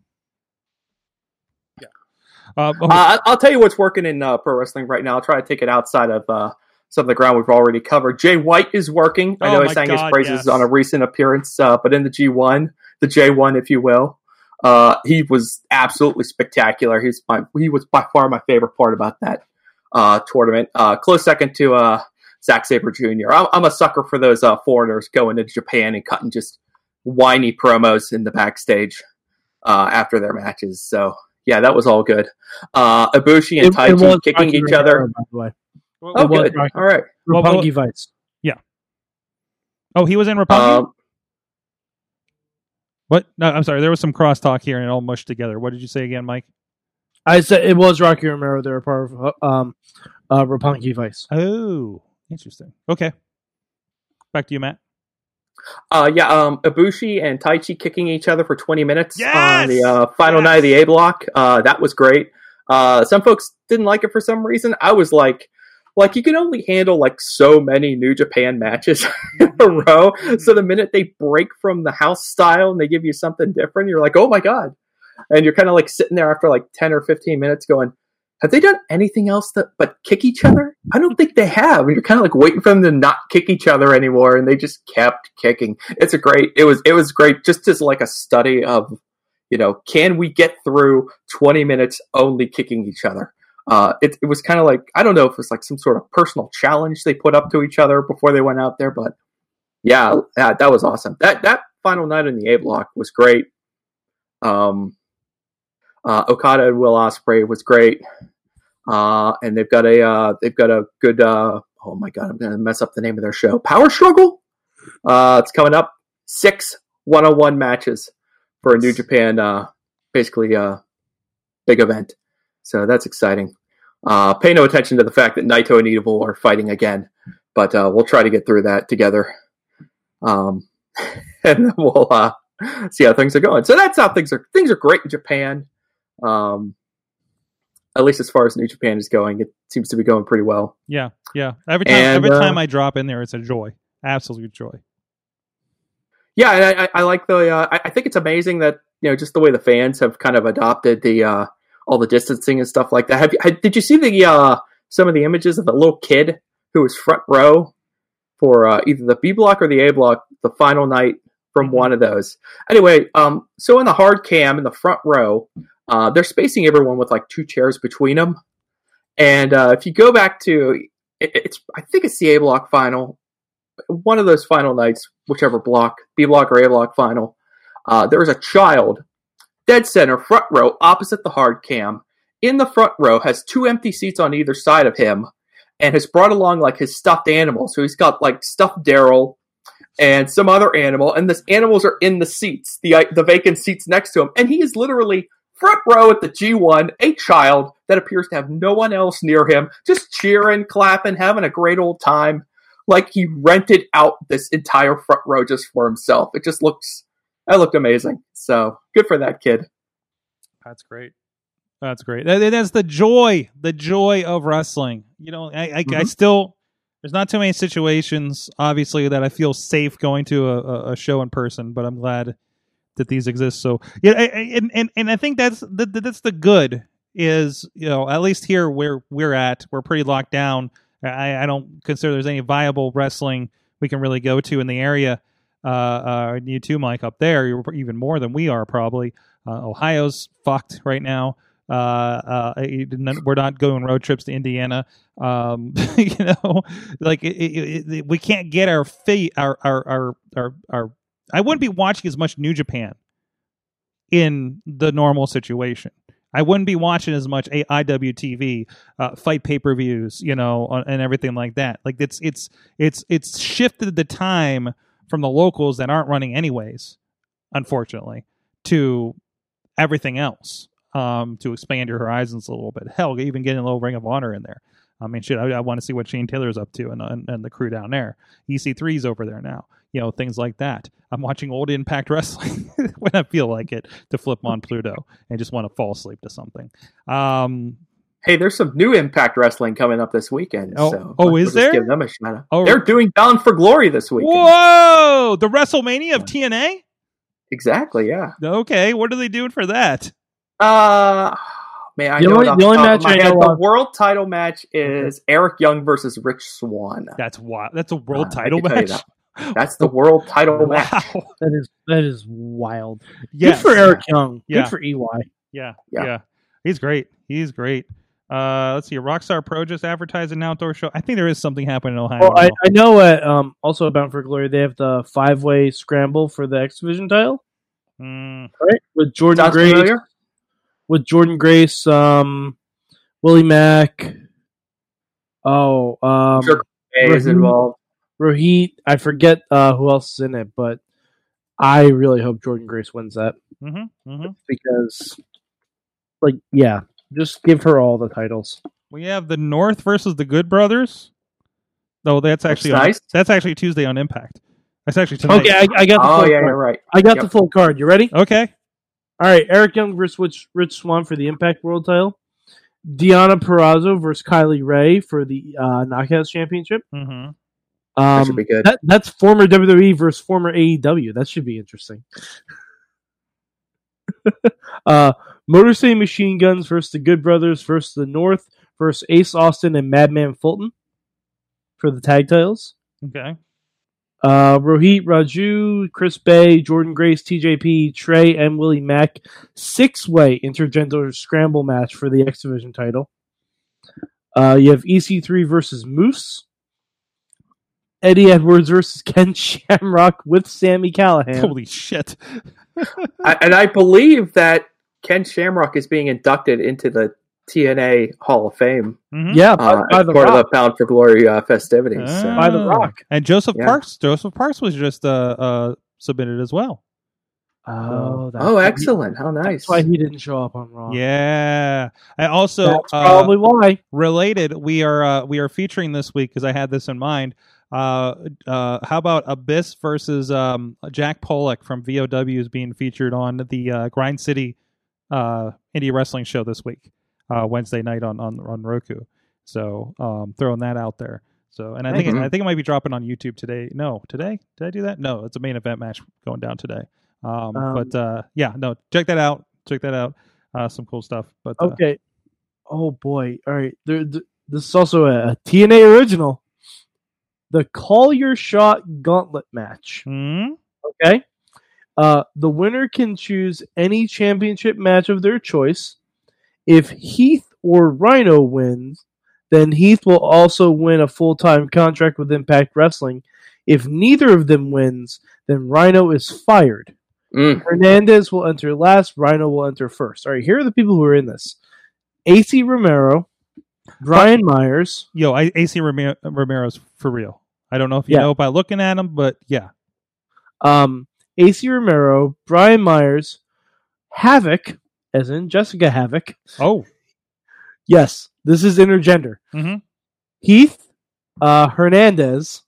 Uh, oh, Uh, I- I'll tell you what's working in uh, pro wrestling right now. I'll try to take it outside of uh, some of the ground we've already covered. Jay White is working. I Oh know my I sang God, his praises yes. on a recent appearance, uh, but in the G1, the J1, if you will, uh, he was absolutely spectacular. He's my, he was by far my favorite part about that uh, tournament. Uh, close second to uh, Zack Sabre Jr. I'm, I'm a sucker for those uh, foreigners going to Japan and cutting just whiny promos in the backstage uh, after their matches. So yeah, that was all good. Uh, Ibushi and It- it Taichi kicking each Romero, other. by the way. Oh, good. Rocky. All right. Well, well- Roppongi Vice. Yeah. Oh, he was in Roppongi. Um, what? No, I'm sorry. There was some crosstalk here, and it all mushed together. What did you say again, Mike? I said it was Rocky Romero. They were part of uh, um, uh, Roppongi Vice. Oh, interesting. Okay, back to you, Matt. uh, yeah, um, Ibushi and Taichi kicking each other for 20 minutes Yes! on the uh, final Yes! night of the A block. Uh, that was great. Uh, some folks didn't like it for some reason. I was like, like you can only handle like so many New Japan matches in a row. So the minute they break from the house style and they give you something different, you're like, oh my god! And you're kind of like sitting there after like 10 or 15 minutes, going, have they done anything else that but kick each other? I don't think they have. And you're kind of like waiting for them to not kick each other anymore, and they just kept kicking. It's a great. It was it was great, just as like a study of, you know, can we get through 20 minutes only kicking each other? Uh, it, it was kind of like I don't know if it was like some sort of personal challenge they put up to each other before they went out there, but yeah, that, that was awesome. That that final night in the A block was great. Um, uh, Okada and Will Ospreay was great. Uh, and they've got a uh, they've got a good uh, oh my god I'm gonna mess up the name of their show. Power Struggle? Uh, it's coming up. Six one-on-one matches for a New Japan uh, basically uh, big event. So that's exciting. Uh, pay no attention to the fact that Naito and Evil are fighting again but uh, we'll try to get through that together. Um, and then we'll uh, see how things are going. So that's how things are things are great in Japan um, at least as far as New Japan is going, it seems to be going pretty well. Yeah, yeah. Every time, And, every uh, time I drop in there, it's a joy, absolute joy. Yeah, and I, I- I like the. Uh, I I think it's amazing that you know just the way the fans have kind of adopted the uh, all the distancing and stuff like that. Have you? Did you see the uh, some of the images of the little kid who was front row for uh, either the B block or the A block the final night from one of those? Anyway, um, so in the hard cam in the front row, uh, they're spacing everyone with like two chairs between them. And uh, if you go back to it, it's, I think it's the A block final, one of those final nights, whichever block, B block or A block final. Uh, there was a child, dead center, front row, opposite the hard cam. In the front row, has two empty seats on either side of him, and has brought along like his stuffed animal. So he's got like stuffed Daryl and some other animal, and this animals are in the seats, the the vacant seats next to him, and he is literally front row at the G1, a child that appears to have no one else near him, just cheering, clapping, having a great old time. Like he rented out this entire front row just for himself. It just looks, that looked amazing. So good for that kid. That's great. That's great. That- that's the joy, the joy of wrestling. You know, I, I, I Mhm. still there's not too many situations, obviously, that I feel safe going to a- a show in person. But I'm glad that these exist. So yeah, I, I- and and and I think that's the, that's the good is you know at least here where we're at, we're pretty locked down. I, I don't consider there's any viable wrestling we can really go to in the area. Uh, uh, you too, Mike, up there, you're even more than we are probably. Uh, Ohio's fucked right now. Uh, uh, we're not going road trips to Indiana. Um, you know, like it, it, it, we can't get our feet, our, our, our, our, our. I wouldn't be watching as much New Japan in the normal situation. I wouldn't be watching as much IWTV, uh, fight pay per views, you know, and everything like that. Like it's it's it's it's shifted the time from the locals that aren't running anyways, unfortunately, to everything else. Um, to expand your horizons a little bit. Hell, even getting a little Ring of Honor in there. I mean, shit, I, I want to see what Shane Taylor's up to and, and and the crew down there. EC3's over there now. You know, things like that. I'm watching old Impact Wrestling when I feel like it to flip on Pluto and just want to fall asleep to something. Um, Hey, there's some new Impact Wrestling coming up this weekend. Oh- so oh, is just there? Give them a shout out. Oh, They're doing Bound for Glory this weekend. whoa, the WrestleMania of TNA. Exactly. Yeah. Okay, what are they doing for that? Uh, man, I The know only- the only match I head. know The of- world title match is Eric Young versus Rich Swann. That's wild. That's a world Uh, title can tell match. That's the world title match. That is that is wild. Yes. Good for Eric Young. Yeah. Good for EY. Yeah, yeah, Yeah. He's great. He's great. Uh, let's see. Rockstar Pro just advertised an outdoor show. I think there is something happening in Ohio. Well, I. I know at um also at Bound for Glory they have the five way scramble for the X Division title, Mm, right? With Jordan Sounds Grace, familiar? with Jordynne Grace, um, Willie Mack. Oh, um, Sure. Jay is involved. Rohit. I forget uh, who else is in it, but I really hope Jordynne Grace wins that hmm hmm because, like, yeah, just give her all the titles. We have the North versus the Good Brothers. No, that's That's actually on, nice. that's actually Tuesday on Impact. That's actually tonight. Okay, I, I got the Oh full yeah, card. you're right. I got Yep. the full card. You ready? Okay. All right, Eric Young versus Rich, Rich Swann for the Impact World title. Deonna Purrazzo versus Kylie Rae for the uh, Knockouts Championship. That should Um, be good. that, that's former WWE versus former AEW. That should be interesting. uh, Motor City Machine Guns versus the Good Brothers versus the North versus Ace Austin and Madman Fulton for the tag titles. Okay. Uh, Rohit Raju, Chris Bey, Jordynne Grace, TJP, Trey, and Willie Mack. Six way intergender scramble match for the X Division title. Uh, you have EC3 versus Moose. Eddie Edwards versus Ken Shamrock with Sami Callihan. Holy shit. I, and I believe that Ken Shamrock is being inducted into the TNA Hall of Fame Mhm. Yeah, by, uh, by the part Rock. of the Bound for Glory uh, festivities. so. Ah. By the Rock. And Joseph Yeah. Parks. Joseph Parks was just uh, uh, submitted as well. Oh, that's Oh, why he- excellent! How nice. That's why he didn't show up on Raw. Yeah. I also that's uh, probably why. related we are uh, we are featuring this week because i had this in mind uh, uh, how about abyss versus um, jack pollock from vow is being featured on the uh, grind city uh, indie wrestling show this week uh, wednesday night on, on on roku so um, throwing that out there so and i think it, Mhm. i think it might be dropping on youtube today no today did i do that no it's a main event match going down today um, Um, but uh, yeah no check that out check that out uh, some cool stuff but uh, Okay. Oh boy. All right. There, th- this is also a TNA original. The Call Your Shot Gauntlet match. hmm? Okay. Uh, the winner can choose any championship match of their choice. If Heath or Rhino wins, then Heath will also win a full time contract with Impact Wrestling. If neither of them wins, then Rhino is fired. Mm. Hernandez will enter last. Rhino will enter first. All right, here are the people who are in this: Ace Romero, Brian Myers, Yo, I, Ace Romero, Romero's for real. I don't know if you Yeah. know by looking at him, but yeah. um, Ace Romero, Brian Myers, Havoc, as in Jessica Havoc. Oh, Yes, this is intergender. Mhm. Heath, uh, Hernandez,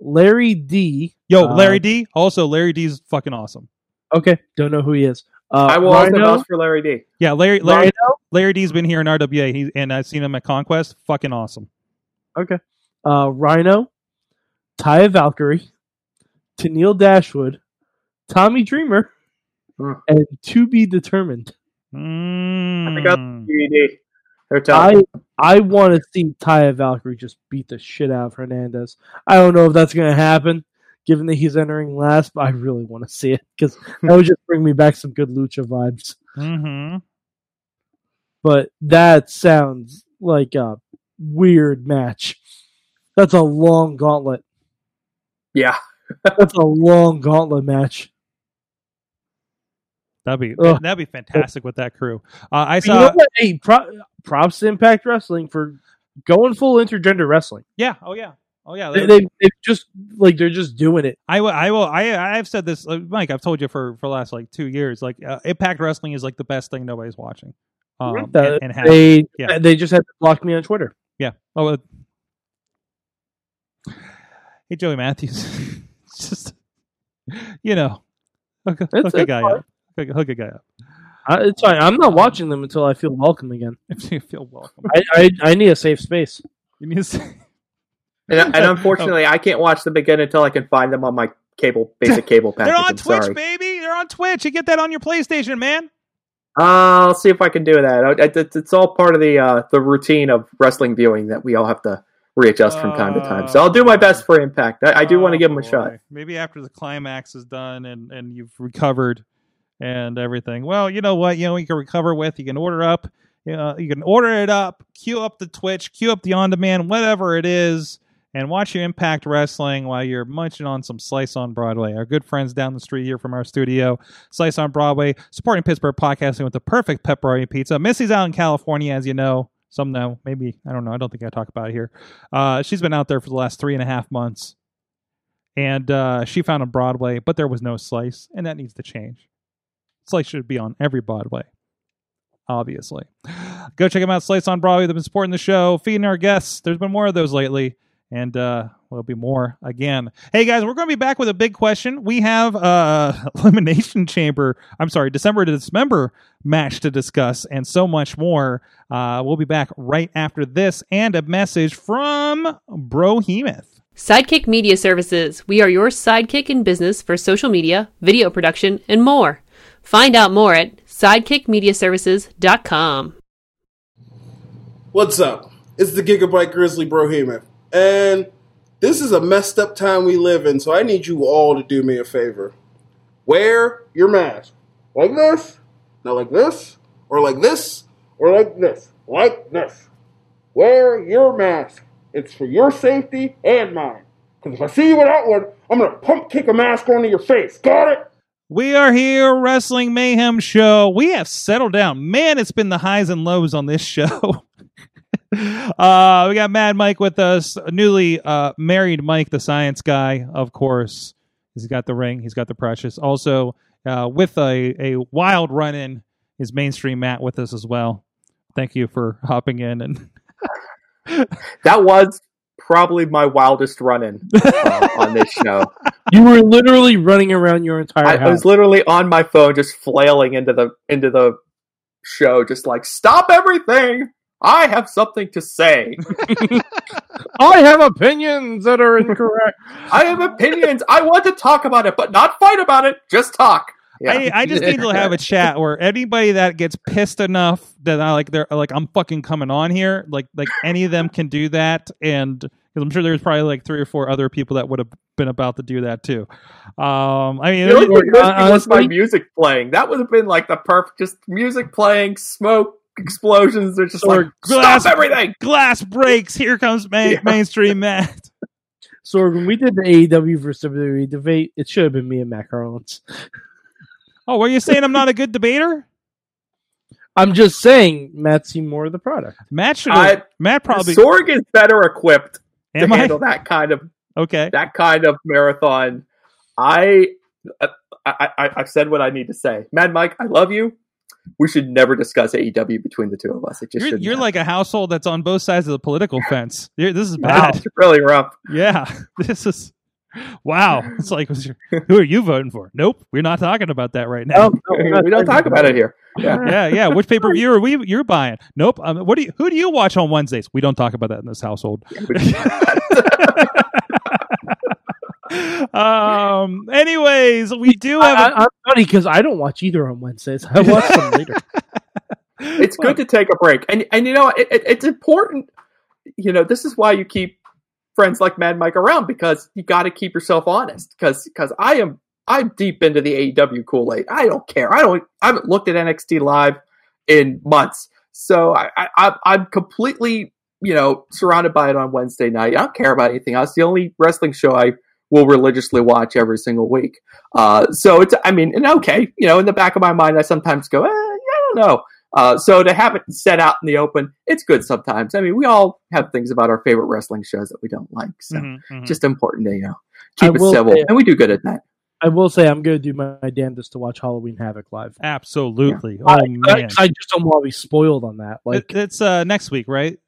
Larry D. yo, Uh, Larry D. Also, Larry D is fucking awesome. Okay, don't know who he is. Uh, I will also Rhino, vouch for Larry D. Yeah, Larry Larry Rhino, Larry D's been here in RWA. He and I've seen him at Conquest. Fucking awesome. Okay. Uh, Rhino, Taya Valkyrie, Tennille Dashwood, Tommy Dreamer, Hmm. and to be determined. Mm. I got DVD. They're tough. I I want to see Taya Valkyrie just beat the shit out of Hernandez. I don't know if that's going to happen, given that he's entering last, but I really want to see it because that would just bring me back some good lucha vibes. hmm but that sounds like a weird match. That's a long gauntlet. Yeah. That's a long gauntlet match. That'd be Ugh. that'd be fantastic with that crew. Uh, I You saw. know what? Hey, pro- props to Impact Wrestling for going full intergender wrestling. Yeah. Oh yeah. Oh yeah. They, they, they just like they're just doing it. I will. I will. I. I've said this, uh, Mike. I've told you for for the last like two years. Like uh, Impact Wrestling is like the best thing nobody's watching. Um, and, and they yeah. they just had to block me on Twitter. yeah. Oh. Hey, Joey Matthews. Just you know, hook, hook It's- a it's guy fine. up. Hook, hook a guy up. I, it's fine. I'm not watching them until I feel welcome again. If you feel welcome. I, I, I need a safe space. You need to say- And, and unfortunately, I can't watch them again until I can find them on my cable, basic cable package. They're on I'm Twitch, sorry. baby. They're on Twitch. You get that on your PlayStation, man. I'll see if I can do that. I- I- It's, it's all part of the uh, the routine of wrestling viewing that we all have to readjust from time to time. So I'll do my best uh, for Impact. I, I do want to Oh, give them a boy. shot. Maybe after the climax is done and and you've recovered and everything. Well, you know what? You know you can recover with. You can order up. You know, you can order it up. Queue up the Twitch. Queue up the on demand, whatever it is, and watch your Impact Wrestling while you're munching on some Slice on Broadway. Our good friends down the street here from our studio, Slice on Broadway, supporting Pittsburgh podcasting with the perfect pepperoni pizza. Missy's out in California, as you know. Some know, maybe I don't know. I don't think I talk about it here. Uh, she's been out there for the last three and a half months and uh, she found a Broadway, but there was no Slice, and that needs to change. Slice should be on every Broadway, obviously. Go check them out. Slice on Broadway. They've been supporting the show, feeding our guests. There's been more of those lately, and uh, there'll be more again. Hey guys, we're going to be back with a big question. We have uh, elimination chamber. I'm sorry, December to Dismember match to discuss, and so much more. Uh, we'll be back right after this, and a message from Brohemoth. Sidekick Media Services. We are your sidekick in business for social media, video production, and more. Find out more at sidekickmediaservices.com. What's up? It's the Gigabyte Grizzly Brohemoth, and this is a messed up time we live in, so I need you all to do me a favor. Wear your mask. Like this, not like this, or like this, or like this, like this. Wear your mask. It's for your safety and mine. Because if I see you without one, I'm going to pump kick a mask onto your face. Got it? We are here, Wrestling Mayhem Show. We have settled down. Man, it's been the highs and lows on this show. Uh, we got Mad Mike with us, newly uh, married Mike, the science guy, of course. He's got the ring, he's got the precious. Also, uh, with a, a wild run in, is mainstream Matt with us as well. Thank you for hopping in and That was probably my wildest run-in uh, on this show. You were literally running around your entire I, I was literally on my phone, just flailing into the into the show, just like stop everything. I have something to say. I have opinions that are incorrect. I have opinions. I want to talk about it, but not fight about it. Just talk. Yeah. I, I just need to have a chat where anybody that gets pissed enough that I like they're like I'm fucking coming on here, like like any of them can do that, and because I'm sure there's probably like three or four other people that would have been about to do that too. Um, I mean, The only Or- thing was, uh, my music playing. That would have been like the perfect, just music playing, smoke explosions. They're just Or like glass- stop everything. glass breaks. Here comes main, Yeah. mainstream Matt. So when we did the AEW versus WWE debate, it should have been me and Matt Carlins. Oh, were you saying I'm not a good debater? I'm just saying Matt's seen more of the product. Matt should. I- have Matt probably. Sorg is better equipped to I handle that kind of okay? that kind of marathon. I, I, I I've said what I need to say. Mad Mike, I love you. We should never discuss AEW between the two of us. It just You're, you're like a household that's on both sides of the political fence. You're, this is Wow, bad. it's really rough. Yeah, this is wow. It's like, your- who are you voting for? Nope, we're not talking about that right now. Oh, we don't talk about it here. Yeah. yeah, yeah. Which pay per view are we? You're buying? Nope. Um, what do you? Who do you watch on Wednesdays? We don't talk about that in this household. Um. Anyways, we do I, have. I, I'm funny because I don't watch either on Wednesdays. I watch them later. it's good to take a break and and you know it, it, it's important you know this is why you keep friends like mad mike around because you got to keep yourself honest because because i am i'm deep into the aew kool-aid i don't care i don't i haven't looked at nxt live in months So I, I, I- I'm completely, you know, surrounded by it on Wednesday night. I don't care about anything else. The only wrestling show I will religiously watch every single week. Uh, so it's, I mean, and okay, you know, in the back of my mind, I sometimes go, eh, yeah, I don't know. Uh, so to have it set out in the open, it's good sometimes. I mean, we all have things about our favorite wrestling shows that we don't like. So Mhm, mhm. just important to, you know, I keep it civil. say- and we do good at that. I will say I'm going to do my, my damnedest to watch Halloween Havoc live. Absolutely. I, Oh I, man. I just don't want to be spoiled on that. Like, It- it's uh next week, right?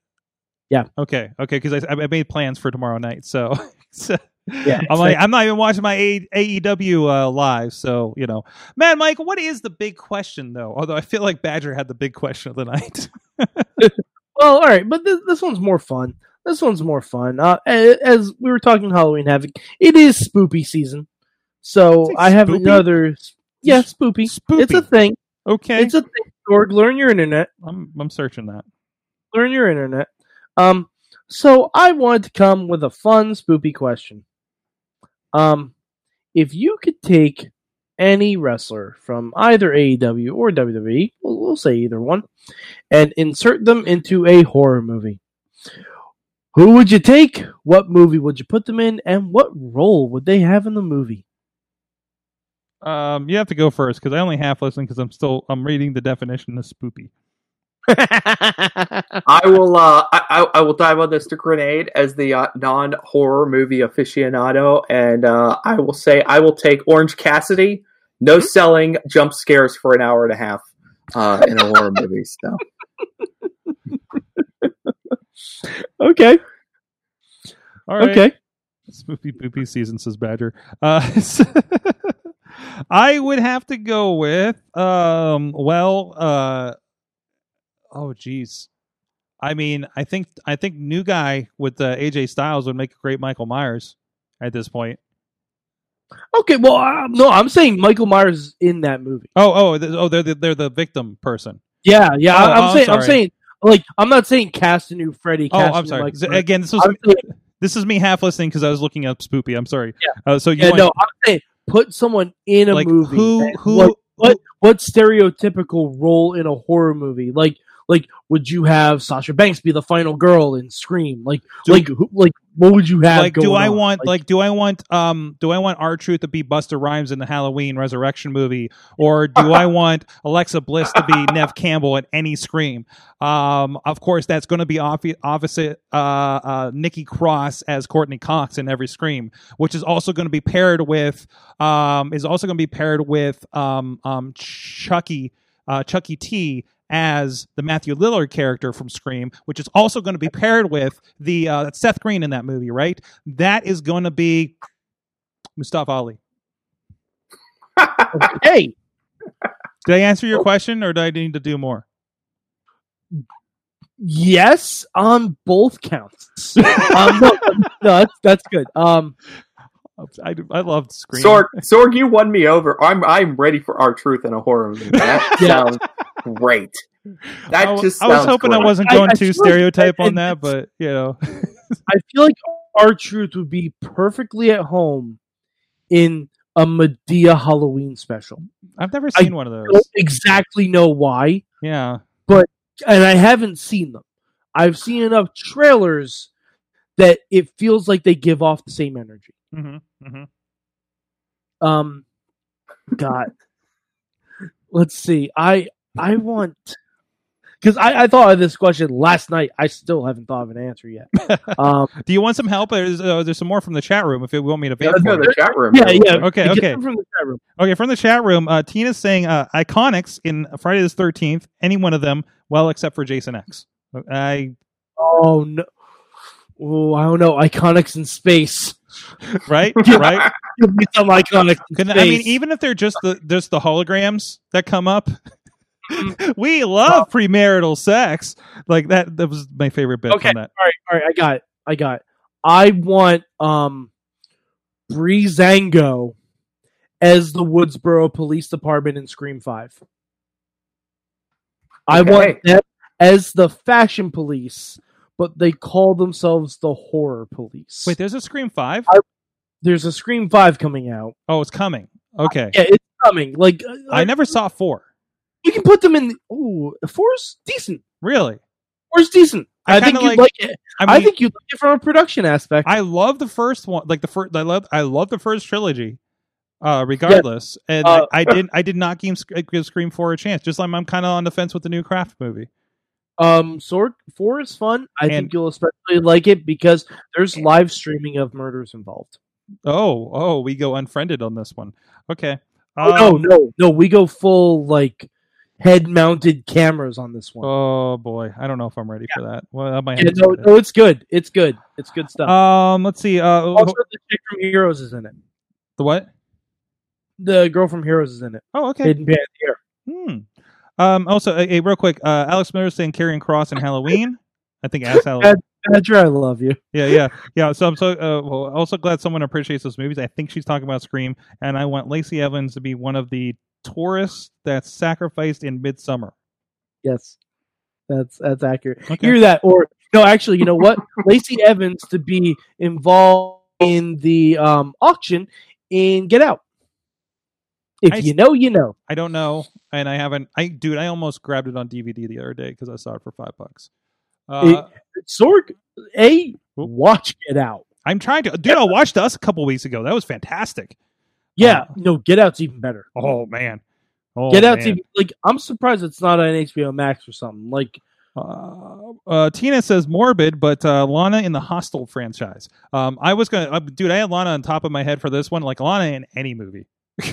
Yeah. Okay. Okay. Because I, I made plans for tomorrow night, so, so yeah, I'm like I'm not even watching my A- AEW uh, live. So you know, man, Mike, what is the big question though? Although I feel like Badger had the big question of the night. Well, all right, but this, this one's more fun. This one's more fun. Uh, as we were talking Halloween Havoc, it is spoopy season. So I have spoopy? another. Yeah, spoopy. Spoopy. It's a thing. okay. It's a thing. Sorg, learn your internet. I'm I'm searching that. Learn your internet. Um, so I wanted to come with a fun spoopy question. Um, if you could take any wrestler from either AEW or WWE, we'll, we'll say either one, and insert them into a horror movie, who would you take? What movie would you put them in? And what role would they have in the movie? Um, you have to go first because I only half listen because I'm still I'm reading the definition of spoopy. I will. Uh, I, I I will dive on this to grenade as the uh, non horror movie aficionado, and uh, I will say I will take Orange Cassidy. No selling jump scares for an hour and a half uh, in a horror movie. So okay. All right. Okay. Spoopy poopy season says Badger. Uh, I would have to go with um. Well, uh. Oh, geez. I mean, I think I think new guy with uh, AJ Styles would make a great Michael Myers at this point. Okay. Well, uh, no, I'm saying Michael Myers is in that movie. Oh, oh, th- oh, they're the, they're the victim person. Yeah, yeah. Oh, I- I'm oh, I'm saying, I'm saying, like, I'm not saying cast a new Freddy. Oh, Cast a I'm sorry. Michael Again, this was I'm this is me half listening because I was looking up Spoopy. I'm sorry. Yeah. Uh, so you yeah, want no, I'm saying put someone in a like movie. who who What, what what stereotypical role in a horror movie? Like like would you have Sasha Banks be the final girl in Scream? Like Do- like who, like what would you have? like do I on? want like, do I want um do I want R-Truth to be Busta Rhymes in the Halloween Resurrection movie or do I want Alexa Bliss to be Neve Campbell at any Scream? Um, of course that's going to be opposite uh, uh, Nikki Cross as Courteney Cox in every Scream, which is also going to be paired with um is also going to be paired with um um Chucky uh Chucky T as the Matthew Lillard character from Scream, which is also going to be paired with the uh, Seth Green in that movie, right? That is going to be Mustafa Ali. hey Did I answer your question, or do I need to do more? yes on both counts. um, no, no, that's that's good. Um, I, I loved Scream. Sorg, Sorg, you won me over. I'm I'm ready for R-Truth in a horror movie. That Yeah. sounds great. That I, w- just I was sounds hoping I wasn't going I too feel like- stereotype on that, but you know, I feel like our truth would be perfectly at home in a Madea Halloween special. I've never I seen one of those. I don't exactly know why, Yeah, but and I haven't seen them. I've seen enough trailers that it feels like they give off the same energy. hmm hmm Um, God, let's see. I I want because I, I thought of this question last night. I still haven't thought of an answer yet. Um, Do you want some help? There's, uh, there's some more from the chat room if you want me to. Yeah, let's go to the chat room. yeah, yeah. Okay, okay. from the chat room. Okay, from the chat room, uh, Tina's saying uh, IIconics in Friday the Thirteenth. Any one of them, well, except for Jason X. I Oh no. Oh, I don't know. IIconics in space. right, right. Give me some IIconics in space. I mean, even if they're just the just the holograms that come up, we love premarital sex. Like that. That was my favorite bit Okay. from that. all right, all right. I got it. I got it. I want um Breezango as the Woodsboro Police Department in Scream Five. I want them as the fashion police, but they call themselves the horror police. Wait, there's a Scream Five. there's a Scream Five coming out. Oh, it's coming. Okay, Yeah, it's coming. Like uh, I never saw four. We can put them in. Ooh, four's decent. Really? Four's decent. I I, think you'd like- like, it. I, I, think you'd like it from a production aspect. I love the first one, like the first. I love I love the first trilogy. Uh, regardless, and Uh, I, I didn't I did not give, give Scream Four a chance. Just like I'm kind of on the fence with the new Craft movie. Um, Sword Four is fun. I And- think you'll especially like it because there's live streaming of murders involved. Oh, oh, we go unfriended on this one. Okay. Oh Um, no, no, no! We go full like head-mounted cameras on this one. Oh boy, I don't know if I'm ready for that. Well, I might Yeah, no, no, it's good. It's good. It's good stuff. Um, let's see. Uh, also, the chick from Heroes is in it. the what? The girl from Heroes is in it. Oh, okay. Hayden Panettiere. Hmm. Um. Also, a, a real quick. Uh, Alex Miller saying Carrying Cross and Halloween. I think as Halloween. Badger, I love you. yeah, yeah, yeah. So I'm so uh, well, also glad someone appreciates those movies. I think she's talking about Scream, and I want Lacey Evans to be one of the tourists that's sacrificed in Midsommar. Yes, that's that's accurate. Okay. Hear that? Or no, actually, you know what? Lacey Evans to be involved in the um, auction in Get Out. If I- you know, you know. I don't know, and I haven't. I dude, I almost grabbed it on DVD the other day because I saw it for five bucks. Uh, Sorg, a watch Get Out. I'm trying to, dude. I watched Us a couple weeks ago. That was fantastic. Yeah, Uh, no, Get Out's even better. Oh man. Oh, Get Out's man. even like I'm surprised it's not on HBO Max or something. Like Uh, uh, Tina says morbid, but uh, Lana in the Hostel franchise. Um, I was gonna, uh, dude. I had Lana on top of my head for this one, like Lana in any movie.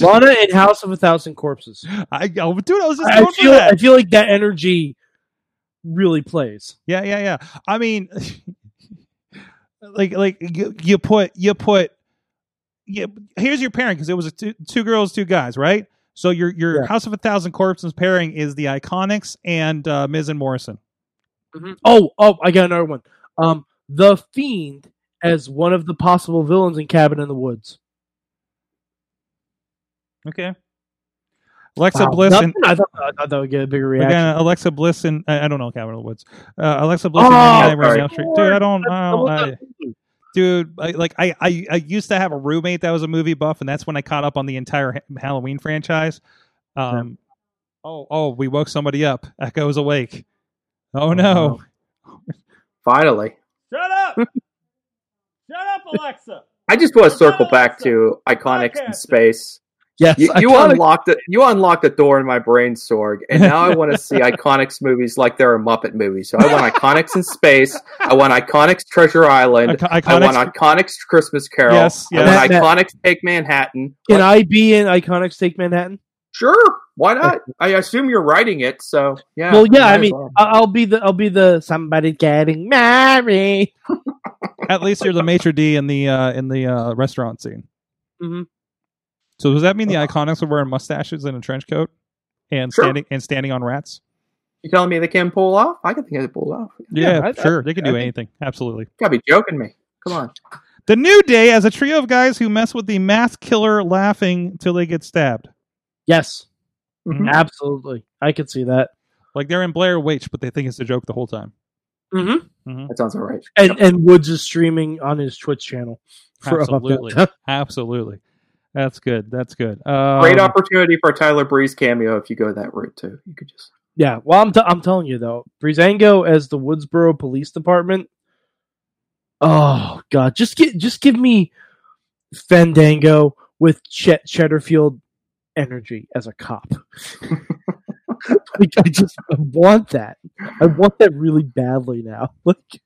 Lana in House of a Thousand Corpses. I, oh, dude, I was just I feel that. I feel like that energy really plays. Yeah, yeah, yeah. I mean, like, like you, you put, you put, yeah. Here's your pairing because it was a two, two girls, two guys, right? So your your Yeah. House of a Thousand Corpses pairing is the IIconics and uh, Miz and Morrison. Oh, oh, I got another one. Um, the Fiend as one of the possible villains in Cabin in the Woods. Okay. Alexa Wow, Bliss and I thought, I thought that would get a bigger reaction. Again, Alexa Bliss and I I don't know Cabin in the Woods. Uh, Alexa Bliss Oh, and Nanny Nightmare on. Elm Street. Dude, I don't, I don't, what I, that- dude. I, like I, I, I used to have a roommate that was a movie buff, and that's when I caught up on the entire Ha- Halloween franchise. Um, oh, oh, we woke somebody up. Echo's awake. Oh no! Finally. Shut up! Shut up, Alexa! I just want to circle back to IIconics in space. Yes, You, you iconic. unlocked it. You unlocked the door in my brain, Sorg, and now I want to see IIconics movies like they're a Muppet movie. So I want IIconics in space. I want IIconics Treasure Island. Ico- I want IIconics. IIconics Christmas Carol. Yes, I want That- IIconics Take Manhattan. Can I be in IIconics Take Manhattan? Sure, why not? I assume you're writing it, so yeah. well, yeah. I as mean, well. I- I'll be the I'll be the somebody getting married. At least you're the maitre d in the uh, in the uh, restaurant scene. Mhm. So does that mean the IIconics are wearing mustaches and a trench coat and Sure. standing and standing on rats? you telling me they can pull off? I can think they can pull off. You Yeah, I- I- sure. they can I do think- anything. Absolutely. You gotta be joking me. Come on. The New Day as a trio of guys who mess with the math killer laughing till they get stabbed. Yes, Mhm. absolutely. I could see that. Like they're in Blair Witch, but they think it's a joke the whole time. Mm-hmm. That sounds all right. And and Woods is streaming on his Twitch channel. For Absolutely. Absolutely. That's good. That's good. Um, Great opportunity for a Tyler Breeze cameo if you go that route too. You could just Yeah, well, I'm, t- I'm telling you though, Breezango as the Woodsboro Police Department. Oh God, just get just give me Fandango with Chet Cheddarfield energy as a cop. like I just I want that. I want that really badly now. Like,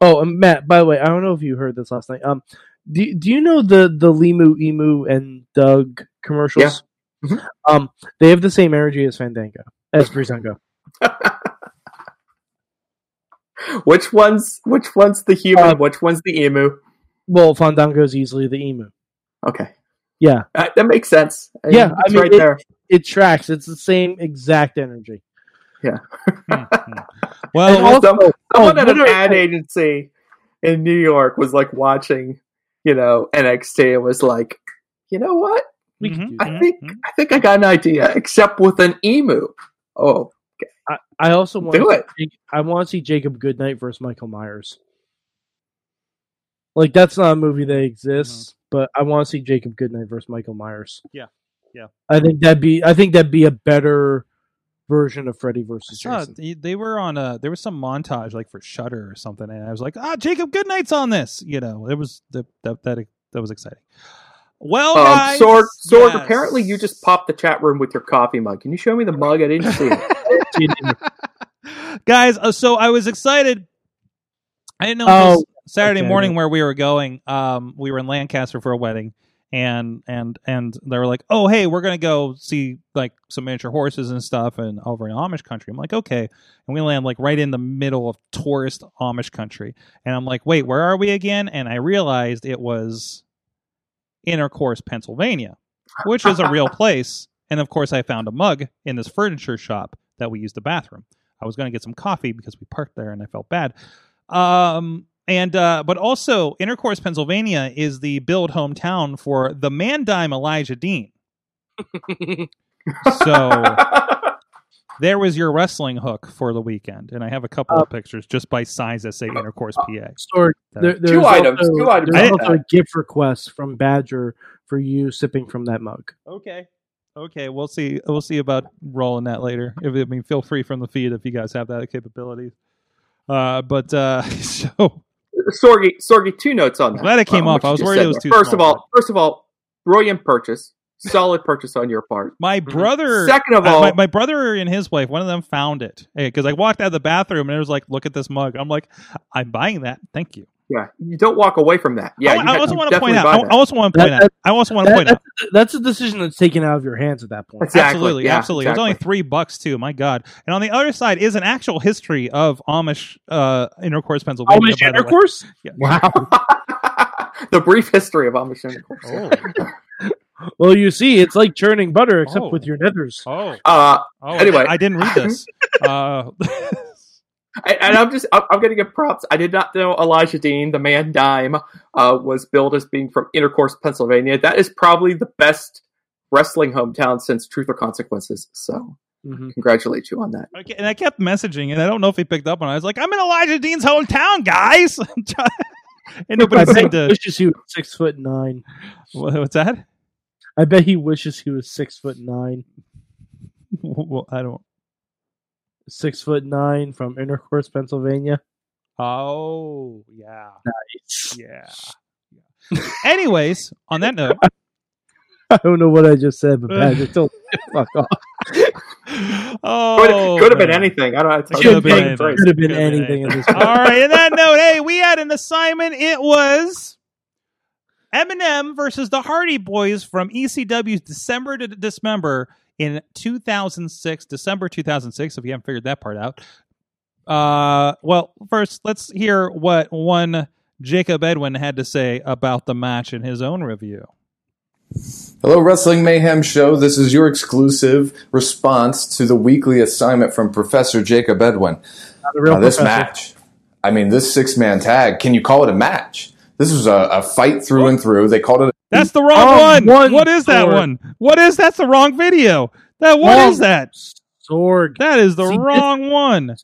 oh, and Matt. By the way, I don't know if you heard this last night. Um, do do you know the the Limu Emu and Doug commercials? Yeah. Mhm. Um, they have the same energy as Fandango as Breezango. Which one's which one's the human? Uh, which one's the emu? Well, Fandango is easily the emu. Okay, Yeah, Uh, that makes sense. Yeah, it's I mean, right it- there. it tracks. It's the same exact energy. Yeah. well, And also- Some- Someone oh, at an ad agency in New York was like watching, you know, NXT and was like, you know what? We Mhm, can do I that. think I think I got an idea, except with an emu. Oh, I, I also want Do to it. See, I want to see Jacob Goodnight versus Michael Myers. Like that's not a movie that exists, but I want to see Jacob Goodnight versus Michael Myers. Yeah. Yeah. I think that'd be I think that'd be a better version of Freddy versus saw Jason. they, they were on a there was some montage like for Shutter or something, and I was like, ah, Jacob Goodnight's on this. You know, it was that that that, that was exciting. Well, Um, guys, Sorg, Sorg, yes. apparently you just popped the chat room with your coffee mug. Can you show me the mug? I didn't see it. guys. Uh, so I was excited. I didn't know Oh, it was Saturday okay, morning where we were going. Um, we were in Lancaster for a wedding, and and and they were like, "Oh, hey, we're gonna go see like some miniature horses and stuff, and over in Amish country." I'm like, "Okay," and we land like right in the middle of tourist Amish country, and I'm like, "Wait, where are we again?" And I realized it was Intercourse, Pennsylvania, which is a real place. And of course, I found a mug in this furniture shop that we used the bathroom. I was going to get some coffee because we parked there, and I felt bad. Um, and uh, but also, Intercourse, Pennsylvania is the billed hometown for the Mandime Elijah Dean. So there was your wrestling hook for the weekend, and I have a couple Uh, of pictures just by size that say Intercourse, PA. Sorg, there, Two there's items, Also, two items There's on also a gift request from Badger for you sipping from that mug. Okay. Okay, we'll see. We'll see about rolling that later. If I mean, feel free from the feed if you guys have that capability. Uh, but uh, so Sorgy, Sorgi, two notes on that. I'm Glad it came um, off. I was worried said it was there. too First of all, first of all, brilliant purchase, solid purchase on your part. my brother, Second of uh, all, my, my brother and his wife, one of them found it because I walked out of the bathroom and it was like, "Look at this mug." I'm like, "I'm buying that. Thank you." Yeah, you don't walk away from that. Yeah, I, you I ha- also want to point out. I, also want to point That- out. I also want to That- point out. that's, that's a decision that's taken out of your hands at that point. Exactly. Absolutely, yeah, absolutely. It was only three bucks too. My God! And on the other side is an actual history of Amish uh, intercourse, Pennsylvania. Amish by the way. intercourse? Yeah. Wow. the brief history of Amish intercourse. Oh. well, you see, it's like churning butter, except Oh. with your nethers. Oh, Uh, oh. Anyway. I didn't read this. uh, I- and I'm just I'm, I'm going to give props. I did not know Elijah Dean, the man dime, uh, was billed as being from Intercourse, Pennsylvania. That is probably the best wrestling hometown since Truth or Consequences. So Mhm. congratulate you on that. okay, and I kept messaging, and I don't know if he picked up on. it. I was like, "I'm in Elijah Dean's hometown, guys," and nobody bet seemed he to. wishes he was six foot nine. What- What's that? I bet he wishes he was six foot nine. Well, I don't. Six foot nine from Intercourse, Pennsylvania. Oh, yeah, yeah. yeah. Anyways, on that note, I don't know what I just said, but Badger told me to fuck off. oh, could, could have been anything. I don't know. It's Could have been anything. Could have been Could have been anything. All right, in that note, hey, we had an assignment. It was MNM versus the Hardy Boys from ECW's December to Dismember in 2006, December 2006. If you haven't figured that part out, uh, well, first let's hear what one Jacob Edwin had to say about the match in his own review. Hello, Wrestling Mayhem Show. This is your exclusive response to the weekly assignment from Professor Jacob Edwin. Not a real Now, this professor. match, I mean, this six man tag, can you call it a match? This was a, a fight through and through. They called it That's the wrong Oh, one. one What is that sword. one? What is that's the wrong video? That what Wrong. is that? Sorg. That is the See, this- wrong one.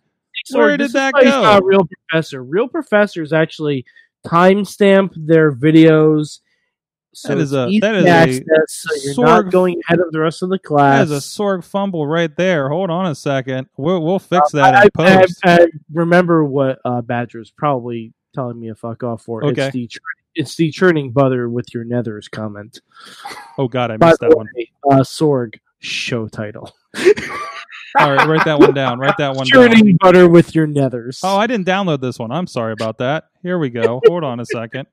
Sorg, Where did is that go? real professor. Real professors actually timestamp their videos. So That is a- that is to a so you're Sorg- not going ahead of the rest of the class. is a Sorg fumble right there. Hold on a second. We'll we'll fix that I, in I, post. I, I remember what uh, Badger's probably telling me to fuck off for. Okay. It's the it's the churning butter with your nethers comment. oh God, I missed the that one. way, uh, Sorg show title. All right, write that one down. Write that one down. Churning butter with your nethers. Oh, I didn't download this one. I'm sorry about that. Here we go. Hold on a second.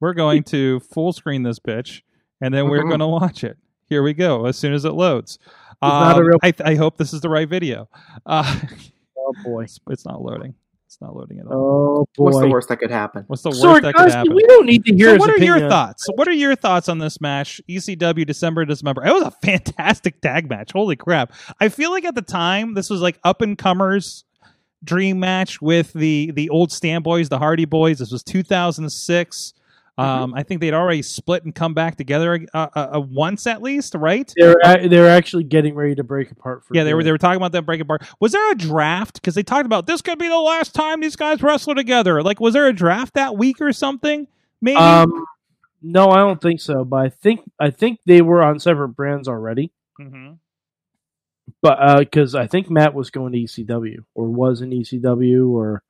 We're going to full screen this bitch, and then we're Mhm. going to watch it. Here we go. As soon as it loads. not a Um, real- I, I hope this is the right video. Uh, oh boy. it's, it's not loading. It's not loading at all. Oh boy. What's the worst that could happen? What's the worst Sorg, that could honestly, happen? we don't need to hear So his what are your opinion. thoughts? What are your thoughts on this match? ECW December to December. It was a fantastic tag match. Holy crap! I feel like at the time this was like up and comers dream match with the the old Stan Boys, the Hardy Boys. This was 2006. Um, I think they'd already split and come back together uh, uh, uh, once at least, right? They're they're actually getting ready to break apart. For Yeah, they were they were talking about that breaking apart. Was there a draft? Because they talked about this could be the last time these guys wrestle together. Like, was there a draft that week or something? Maybe. Um, no, I don't think so. But I think I think they were on separate brands already. hmm but because I think Matt was going to ECW or was in ECW, or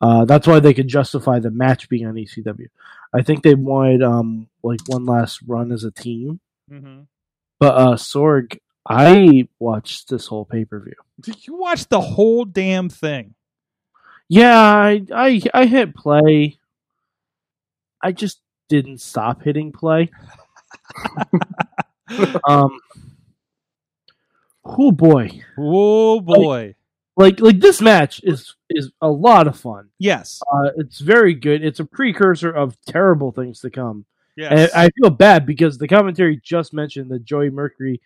uh, that's why they could justify the match being on ECW. I think they wanted um like one last run as a team. Mm-hmm. But uh, Sorg, I watched this whole pay per view. Did You watched the whole damn thing. Yeah, I, I I hit play. I just didn't stop hitting play. um. Oh boy, Oh boy. like like like this match is is a lot of fun. yes. Uh, it's very good. It's a precursor of terrible things to come. Yes. And I feel bad because the commentary just mentioned that Joey Mercury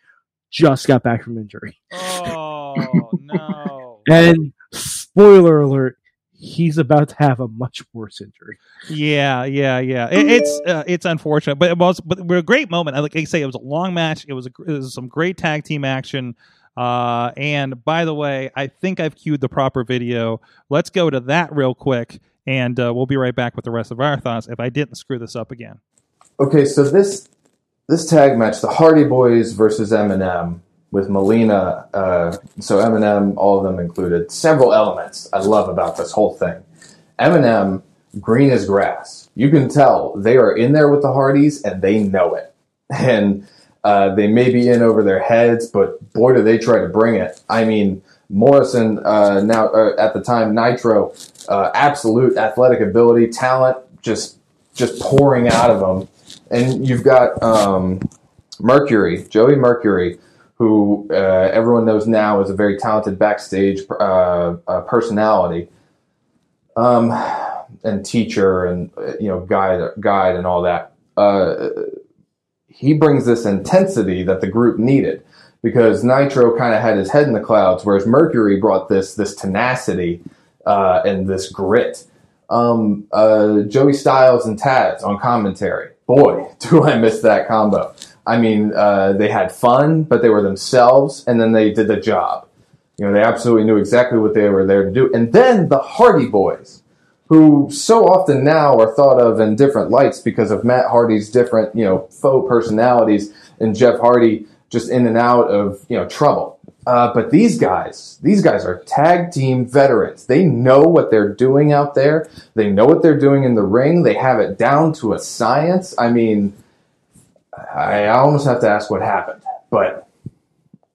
just got back from injury. oh no. And spoiler alert, he's about to have a much worse injury. Yeah, yeah, yeah. It, it's uh, it's unfortunate, but it was but it was a great moment. I Like I say, it was a long match. It was, a, it was some great tag team action. Uh, and by the way, I think I've queued the proper video. Let's go to that real quick, and uh, we'll be right back with the rest of our thoughts. If I didn't screw this up again, Okay, so this this tag match, the Hardy Boys versus MNM with Melina. Uh, so MNM, all of them included. Several elements I love about this whole thing. MNM, green as grass. You can tell they are in there with the Hardys and they know it. And uh, they may be in over their heads, but boy, do they try to bring it. I mean, Morrison, uh, now uh, at the time, Nitro, uh, absolute athletic ability, talent, just just pouring out of them. And you've got um, Mercury, Joey Mercury, who uh, everyone knows now is a very talented backstage uh, personality, um, and teacher, and you know guide, guide, and all that. He brings this intensity that the group needed because Nitro kind of had his head in the clouds, whereas Mercury brought this this tenacity uh, and this grit. Um, uh, Joey Styles and Taz on commentary. Boy, do I miss that combo. I mean, uh, they had fun, but they were themselves, and then they did the job. You know, they absolutely knew exactly what they were there to do. And then the Hardy Boys, who so often now are thought of in different lights because of Matt Hardy's different, you know, faux personalities, and Jeff Hardy just in and out of, you know, trouble. Uh, but these guys, these guys are tag team veterans. They know what they're doing out there. They know what they're doing in the ring. They have it down to a science. I mean, I almost have to ask what happened, but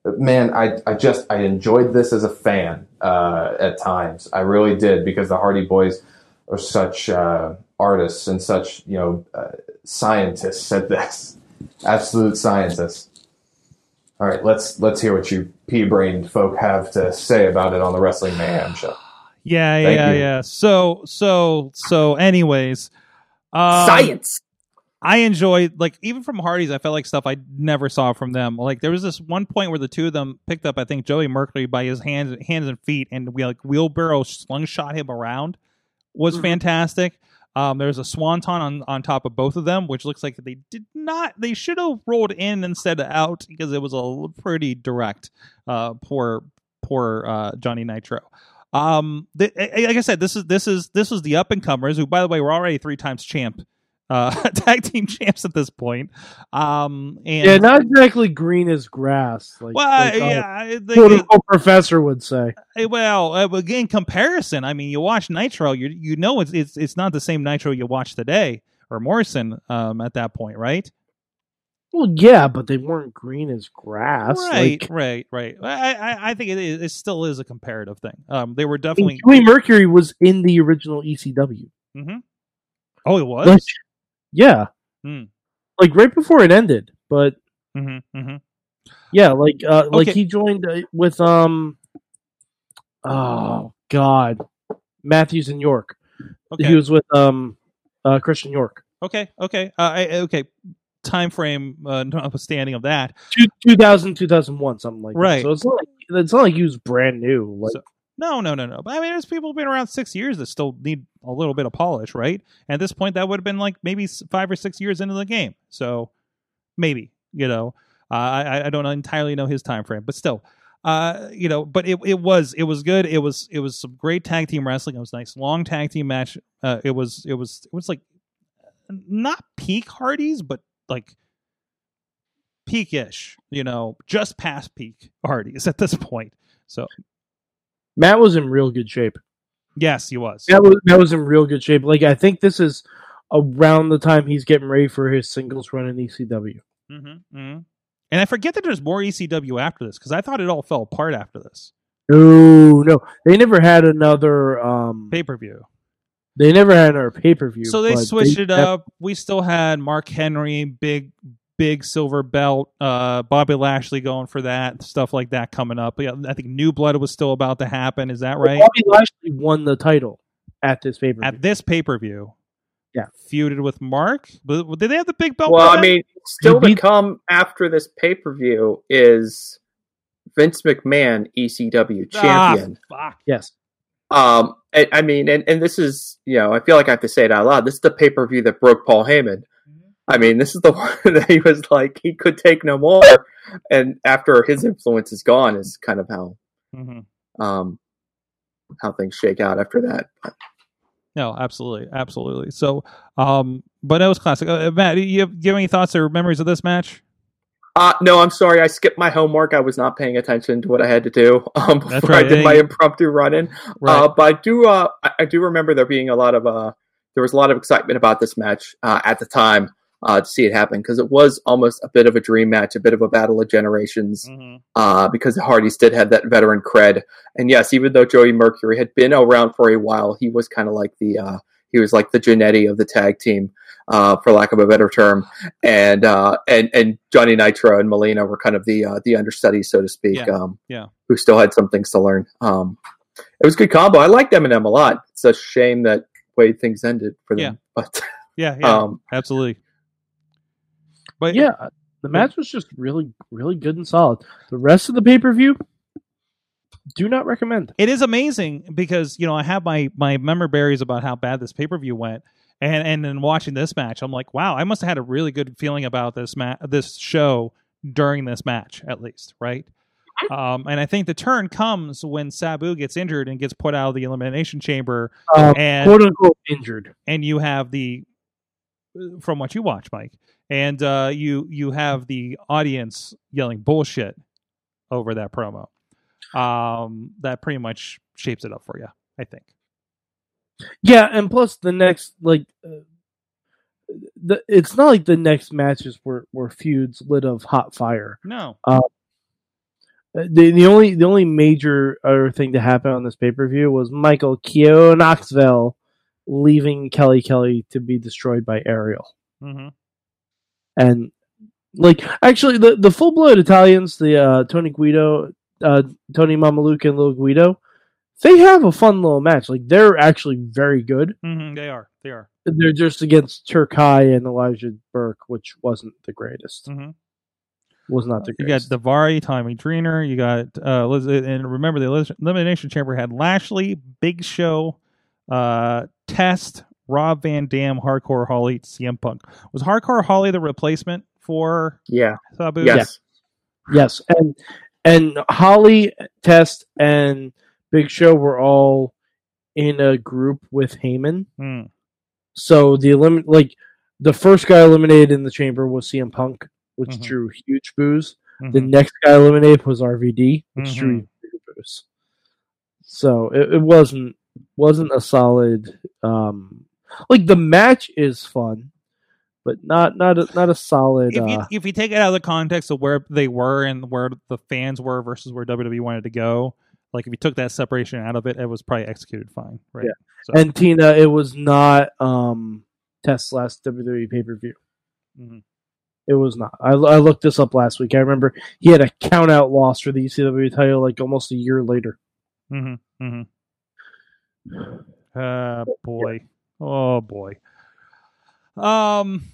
man, I, I just I enjoyed this as a fan uh, at times. I really did because the Hardy Boys are such uh, artists and such you know uh, scientists at this, absolute scientists. All right, let's let's hear what you pea-brained folk have to say about it on the Wrestling Mayhem show. yeah, Thank yeah, you. yeah. So, so, so. Anyways, um, Science. I enjoyed like even from Hardy's, I felt like stuff I never saw from them. Like there was this one point where the two of them picked up, I think Joey Mercury by his hands, hands and feet, and we like wheelbarrow slingshot him around. Was Mhm. fantastic. Um, there's a swanton on on top of both of them, which looks like they did not. They should have rolled in instead of out because it was a pretty direct. Uh, poor poor uh, Johnny Nitro. Um, th- like I said, this is this is this was the up and comers who, by the way, were already three times champ uh tag team champs at this point um and yeah, not exactly green as grass. Like, well like a yeah they- quote professor would say. well uh, but comparison i mean you watch nitro you you know it's it's it's not the same nitro you watch today or morrison um at that point right Well, yeah, but they weren't green as grass. right Like, right right I, I i think it, is, it still is a comparative thing um they were definitely mean, Mercury was in the original ECW. Mhm. oh it was Like, yeah, Hmm. like right before it ended. But hmm hmm yeah, like uh, like he joined uh, with um, oh god, Matthews and York. okay He was with um, uh, Christian York. okay okay uh, I, okay time frame uh notwithstanding of that Two, 2000, 2001, something like Right. that. So it's not like it's not like he was brand new. Like So- No, no, no, no. But I mean, there's people been around six years that still need a little bit of polish, right? At this point, that would have been like maybe five or six years into the game. So maybe, you know, uh, I I don't entirely know his time frame, but still, uh, you know, but it it was it was good. It was it was some great tag team wrestling. It was nice long tag team match. Uh, it was it was it was like not peak Hardys, but like peakish, you know, just past peak Hardys at this point. So Matt was in real good shape. yes, he was. That was that was in real good shape. Like I think this is around the time he's getting ready for his singles run in ECW. Mm-hmm, hmm And I forget that there's more ECW after this because I thought it all fell apart after this No, no, they never had another. Um, pay per view. they never had another pay per view. So they switched it up. We still had Mark Henry, big, big silver belt. Uh, Bobby Lashley going for that stuff like that coming up. Yeah, I think New Blood was still about to happen. Is that right? Bobby Lashley won the title at this pay per At view. this pay per view, Yeah. feuded with Mark. But did they have the big belt? Well, I then? mean, still to come after this pay per view is Vince McMahon, ECW Ah, champion. fuck. Yes, Um, I, I mean, and, and this is, you know, I feel like I have to say it out loud. This is the pay per view that broke Paul Heyman. I mean, this is the one that he was like he could take no more, and after his influence is gone, is kind of how Mhm. um how things shake out after that. But, No, absolutely, absolutely. So, um, but that was classic. Uh, Matt, do you have, you have any thoughts or memories of this match? uh, no, I'm sorry, I skipped my homework. I was not paying attention to what I had to do um, before right. I did my impromptu run in. Right. Uh, but I do, uh, I, I do remember there being a lot of, uh, there was a lot of excitement about this match uh, at the time uh, to see it happen because it was almost a bit of a dream match, a bit of a battle of generations. Mhm. Uh, because the Hardys did have that veteran cred, and yes, even though Joey Mercury had been around for a while, he was kind of like the, uh, he was like the Jannetty of the tag team, uh, for lack of a better term, and uh, and and Johnny Nitro and Melina were kind of the uh, the understudies, so to speak. Yeah. Um, Yeah. who still had some things to learn. Um, it was a good combo. I liked MNM a lot. It's a shame that way things ended for them. But Yeah, yeah, um, absolutely. But yeah, the match was just really, really good and solid. The rest of the pay per view, do not recommend. it is amazing because you know I have my my memory berries about how bad this pay per view went, and and then watching this match, I'm like, wow, I must have had a really good feeling about this ma- this show during this match, at least, right? Um, and I think the turn comes when Sabu gets injured and gets put out of the elimination chamber, Um, and quote unquote injured. and you have the from what you watch, Mike, and uh, you you have the audience yelling bullshit over that promo. Um, that pretty much shapes it up for you, I think. Yeah, and plus the next like uh, the it's not like the next matches were were feuds lit of hot fire. No, Uh, The the only the only major other thing to happen on this pay per view was Michael Keogh Knoxville leaving Kelly Kelly to be destroyed by Ariel, hmm and like actually the the full blood Italians, the uh, Tony Guido, uh, Tony Mamaluke, and Lil Guido, they have a fun little match. Like they're actually very good. hmm they are, they are. They're just against Terkay and Elijah Burke, which wasn't the greatest. Mhm. Was not the greatest. You got. Davari, Tommy Dreamer. You got uh, Liz- and remember the elimination chamber had Lashley, Big Show, uh, Test, Rob Van Dam, Hardcore Holly, CM Punk. Was Hardcore Holly the replacement for yeah, Sabu? yes, Yes, and and Holly, Test, and Big Show were all in a group with Heyman. Hmm. So the elim- like the first guy eliminated in the chamber was CM Punk, which Mhm. drew huge boos. The Mhm. next guy eliminated was RVD, which Mhm. drew huge boos. So it, it wasn't wasn't a solid um like the match is fun, but not not a, not a solid. if you uh, if you take it out of the context of where they were and where the fans were versus where WWE wanted to go, like if you took that separation out of it, it was probably executed fine, right? Yeah. So, And Tina, it was not um Test's last WWE pay per view. Mhm. It was not. I, I looked this up last week. I remember he had a count out loss for the ECW title like almost a year later. Mm-hmm. Mm-hmm. Uh boy. Oh boy. Um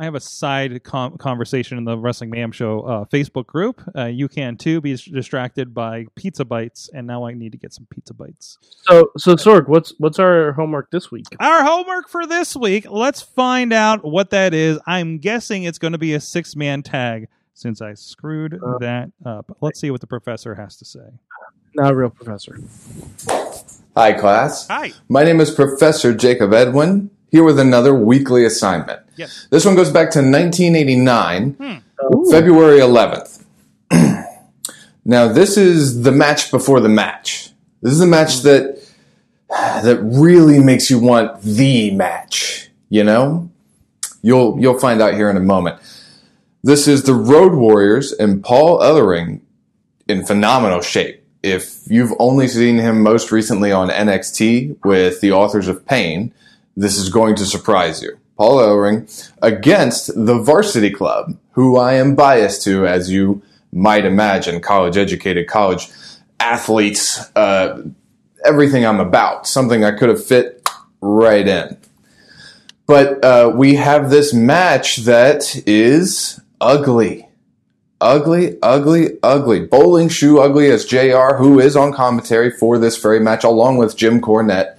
I have a side com- conversation in the Wrestling Mayhem Show uh, Facebook group. Uh, you can too be distracted by pizza bites, and now I need to get some pizza bites. So so Sorg, what's what's our homework this week? Our homework for this week, let's find out what that is. I'm guessing it's going to be a six man tag since I screwed Uh. that up. Let's see what the professor has to say. Not a real professor. Hi, class. Hi. My name is Professor Jacob Edwin, here with another weekly assignment. Yes. This one goes back to 1989. Hmm. February 11th. now, this is the match before the match. This is a match hmm. that that really makes you want the match. You know, you'll you'll find out here in a moment. This is the Road Warriors and Paul Ellering in phenomenal shape. If you've only seen him most recently on NXT with the Authors of Pain, this is going to surprise you. Paul Ellering against the Varsity Club, who I am biased to, as you might imagine, college educated, college athletes, uh, everything I'm about, something I could have fit right in. But uh, we have this match that is ugly. Ugly, ugly, ugly. Bowling shoe ugly as JR, who is on commentary for this very match, along with Jim Cornette.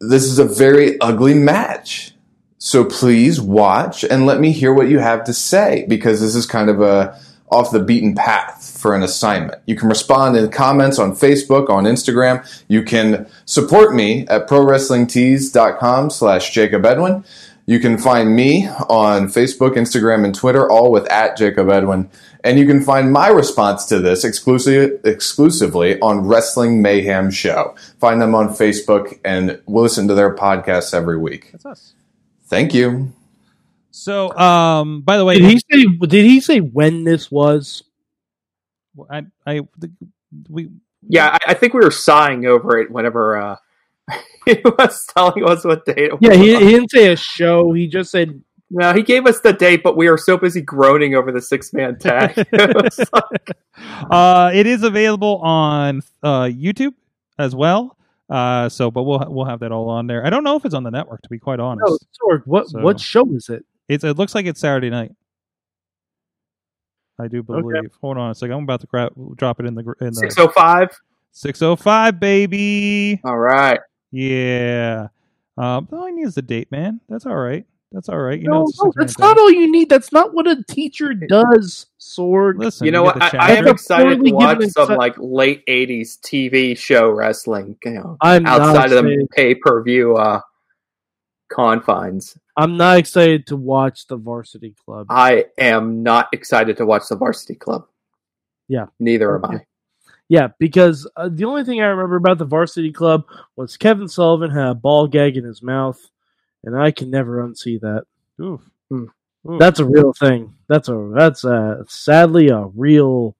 This is a very ugly match. So please watch and let me hear what you have to say because this is kind of a off the beaten path for an assignment. You can respond in comments on Facebook, on Instagram. You can support me at prowrestlingtees.com slash Jacob Edwin. You can find me on Facebook, Instagram, and Twitter, all with at Jacob Edwin. And you can find my response to this exclusive, exclusively on Wrestling Mayhem Show. Find them on Facebook and we listen to their podcasts every week. That's us. Thank you. So, um, by the way, Did he say? Did he say when this was? I, I, we, Yeah, I, I think we were sighing over it whenever uh, he was telling us what date. Yeah, he, he didn't say a show. He just said No, he gave us the date, but we were so busy groaning over the six man tag. It like- uh, it is available on uh, YouTube as well. Uh, so, but we'll we'll have that all on there. I don't know if it's on the network, to be quite honest. No, Sorg, what So- what show is it? It's it looks like it's Saturday night. I do believe. Hold on a second. I'm about to gra- drop it in the gr- in the 605. 605 baby. All right. Yeah. Um, all I need is the date, man. That's all right. That's all right. You know, no, it's no, that's not all you need. That's not what a teacher does, Sword. Listen, You know get what? I, I am excited to watch some insi- like late 80s TV show wrestling, you know, I'm outside of the pay per view uh, confines. I'm not excited to watch the Varsity Club. I am not excited to watch the Varsity Club. Yeah. Neither am I. Yeah, because uh, the only thing I remember about the Varsity Club was Kevin Sullivan had a ball gag in his mouth, and I can never unsee that. Oof. Hmm. Oof. That's a real thing. That's a that's a sadly a real,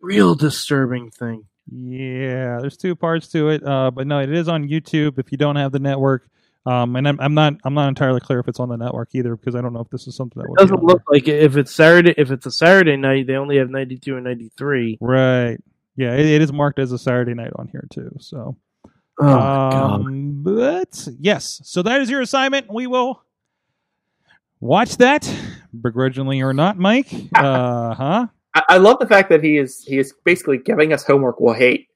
real disturbing thing. Yeah, there's two parts to it, uh, but no, it is on YouTube. If you don't have the network, um, and I'm, I'm not I'm not entirely clear if it's on the network either because I don't know if this is something that doesn't look like it. if it's Saturday. If it's a Saturday night, they only have ninety two and ninety three. right. Yeah, it, it is marked as a Saturday night on here too. So, Oh um, but yes, so that is your assignment. We will watch that, begrudgingly or not, Mike. Uh huh. I, I love the fact that he is he is basically giving us homework we'll hate.